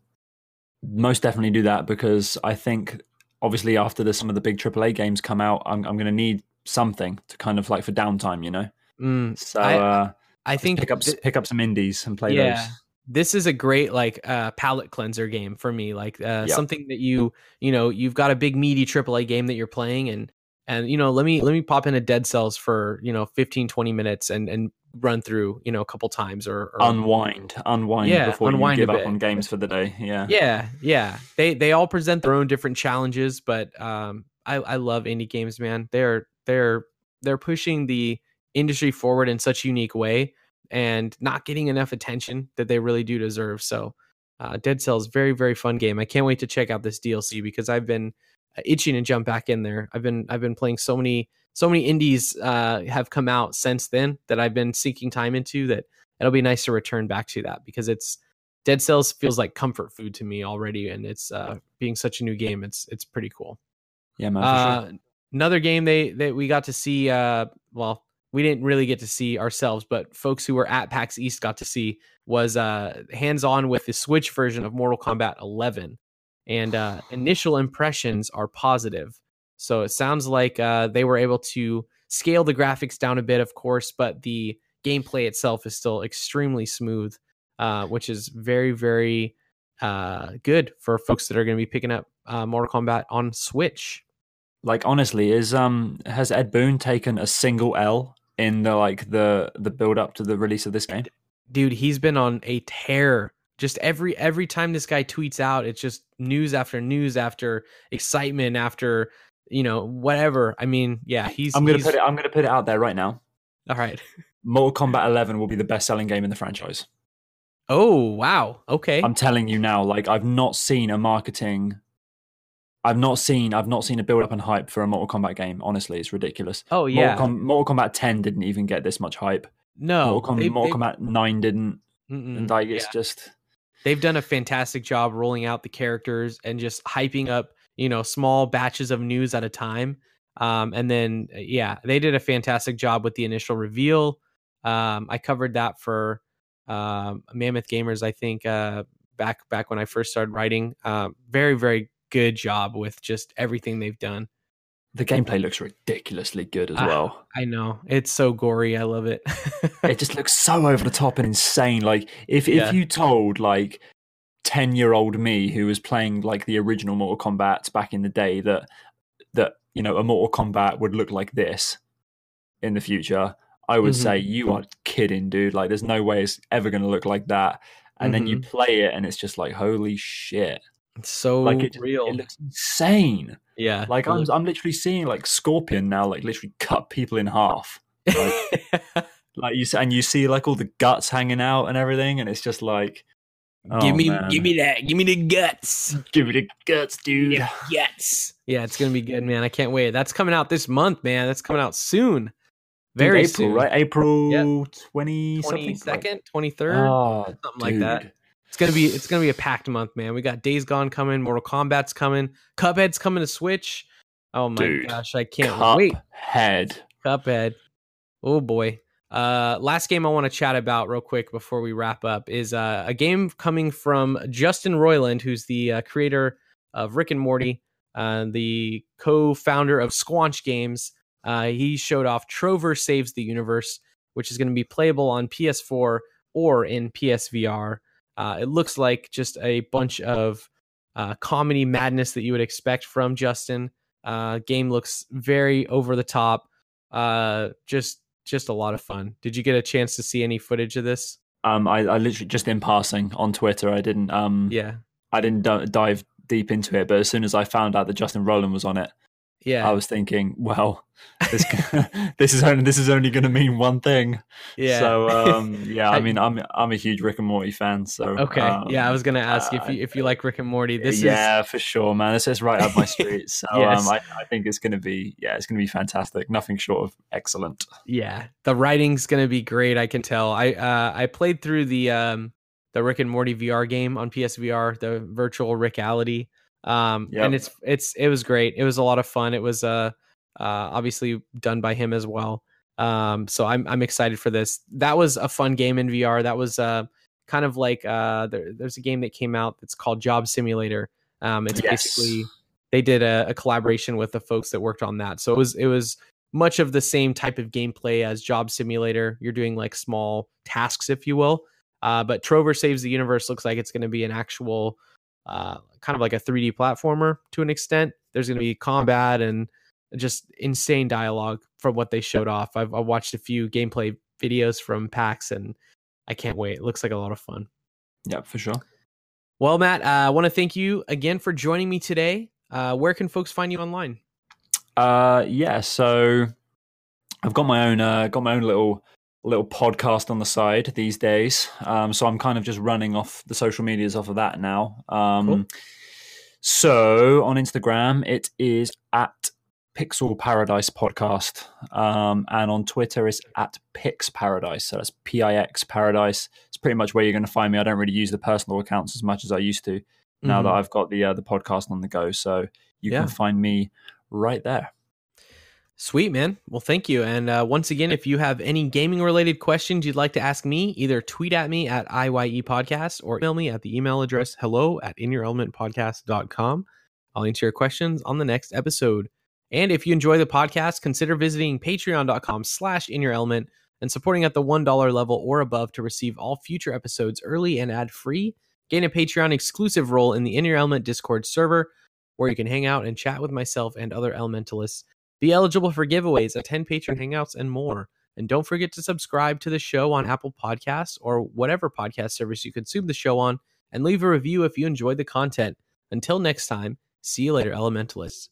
most definitely do that because I think obviously after the, some of the big AAA games come out, I'm I'm going to need something to kind of like for downtime, you know. Mm, So I- uh, I think pick up th- pick up some indies and play Yeah. those. This is a great like uh palette cleanser game for me like uh Yep. something that you you know you've got a big meaty AAA game that you're playing and and you know let me let me pop into dead cells for you know 15 20 minutes and and run through you know a couple times or, or Unwind, unwind Yeah, before unwind you give up on games for the day. Yeah, yeah yeah they they all present their own different challenges but um i i love indie games man they're they're they're pushing the industry forward in such a unique way and not getting enough attention that they really do deserve so uh, dead cells very very fun game i can't wait to check out this dlc because i've been uh, itching to jump back in there i've been i've been playing so many so many indies uh, have come out since then that i've been sinking time into that it'll be nice to return back to that because it's Dead Cells feels like comfort food to me already, and it's uh, being such a new game. It's it's pretty cool. yeah, man. Uh, sure. Another game they that we got to see. Uh, well, we didn't really get to see ourselves, but folks who were at PAX East got to see was uh, hands on with the Switch version of Mortal Kombat 11, and uh, initial impressions are positive. So it sounds like uh, they were able to scale the graphics down a bit, of course, but the gameplay itself is still extremely smooth, uh, which is very, very uh, good for folks that are going to be picking up uh, Mortal Kombat on Switch. Like honestly, is um has Ed Boon taken a single L in the like the the build up to the release of this game? Dude, he's been on a tear. Just every every time this guy tweets out, it's just news after news after excitement after you know whatever. I mean, yeah, he's. I'm gonna he's, put it. I'm gonna put it out there right now. All right. Mortal Kombat 11 will be the best selling game in the franchise. Oh wow. Okay. I'm telling you now. Like I've not seen a marketing. I've not seen. I've not seen a build up and hype for a Mortal Kombat game. Honestly, it's ridiculous. oh yeah. Mortal, Com- Mortal Kombat 10 didn't even get this much hype. no. Mortal, Com- they- Mortal they- Kombat 9 didn't. mm-mm, And like it's yeah. just they've done a fantastic job rolling out the characters and just hyping up you know small batches of news at a time um, and then uh, yeah they did a fantastic job with the initial reveal um, i covered that for um, mammoth gamers i think uh, back back when i first started writing um, very very good job with just everything they've done the gameplay looks ridiculously good as Ah. well. i know it's so gory i love it it just looks so over the top and insane. Like if Yeah. if you told like ten year old me who was playing like the original Mortal Kombat back in the day that that you know a Mortal Kombat would look like this in the future, I would Mhm. say you are kidding, dude. Like there's no way it's ever going to look like that. And then you play it and it's just like holy shit! It's so Like it, real it looks insane. yeah Like I'm I'm literally seeing like Scorpion now, like literally cut people in half. like you and you see like all the guts hanging out and everything, and it's just like, oh, give me man. give me that give me the guts give me the guts, dude. Yeah. Yes. Yeah, it's gonna be good, man. I can't wait. That's coming out this month, man. That's coming out soon. Dude, Very April, soon. right? April twenty Twenty something, second, twenty third, Oh, ah, something like that. It's gonna be it's gonna be a packed month, man. We got Days Gone coming, Mortal Kombat's coming, Cuphead's coming to Switch. Oh my Dude, gosh, I can't wait. Cuphead. Cuphead. Oh boy. Uh, last game I want to chat about real quick before we wrap up is uh, a game coming from Justin Roiland, who's the uh, creator of Rick and Morty, uh, the co-founder of Squanch Games. Uh, he showed off Trover Saves the Universe, which is going to be playable on PS4 or in PSVR. Uh, it looks like just a bunch of uh, comedy madness that you would expect from Justin. Uh, game looks very over the top. Uh, just just a lot of fun. Did you get a chance to see any footage of this? Um, I, I literally just in passing on Twitter. I didn't. Um, Yeah, I didn't d- dive deep into it. But as soon as I found out that Justin Roiland was on it, yeah, I was thinking, well, this this is only this is only going to mean one thing. yeah. So um, yeah, I mean, I'm I'm a huge Rick and Morty fan. So okay, um, yeah. I was gonna ask if uh, you if you like Rick and Morty. This yeah, for sure, man. This is right up my street. So Yes. um, I, I think it's going to be yeah, it's going to be fantastic. Nothing short of excellent. yeah. The writing's gonna be great. I can tell. I uh I played through the um the Rick and Morty VR game on PSVR, the virtual Rickality. Um, Yep. and it's it's it was great. It was a lot of fun. It was uh uh obviously done by him as well. Um, so I'm I'm excited for this. That was a fun game in VR. That was uh kind of like uh there, there's a game that came out that's called Job Simulator. Um, it's Yes. basically they did a, a collaboration with the folks that worked on that. So it was it was much of the same type of gameplay as Job Simulator. You're doing like small tasks, if you will. Uh, but Trover Saves the Universe looks like it's going to be an actual uh, kind of like a 3D platformer to an extent. There's going to be combat and just insane dialogue from what they showed off. I've, I've watched a few gameplay videos from PAX and I can't wait. It looks like a lot of fun. Yeah, for sure. Well, Matt, uh, I want to thank you again for joining me today. Uh, where can folks find you online? Uh, yeah. So I've got my own uh, got my own little little podcast on the side these days. Um, so I'm kind of just running off the social medias off of that now. Um, Cool. so on Instagram it is at Pixel Paradise Podcast, um, and on Twitter it's at Pix Paradise. So that's P I X Paradise. It's pretty much where you're going to find me. I don't really use the personal accounts as much as I used to now that Mhm. I've got the uh, the podcast on the go. So you Yeah. can find me right there. Sweet, man. Well, thank you. And uh, once again, if you have any gaming related questions you'd like to ask me, either tweet at me at IYE Podcast or email me at the email address hello at inyourelementpodcast.com. I'll answer your questions on the next episode. And if you enjoy the podcast, consider visiting patreon.com slash in your element and supporting at the $1 level or above to receive all future episodes early and ad free. Gain a Patreon exclusive role in the In Your Element Discord server where you can hang out and chat with myself and other elementalists be eligible for giveaways, attend Patreon hangouts, and more. And don't forget to subscribe to the show on Apple Podcasts or whatever podcast service you consume the show on, and leave a review if you enjoyed the content. Until next time, see you later, Elementalists.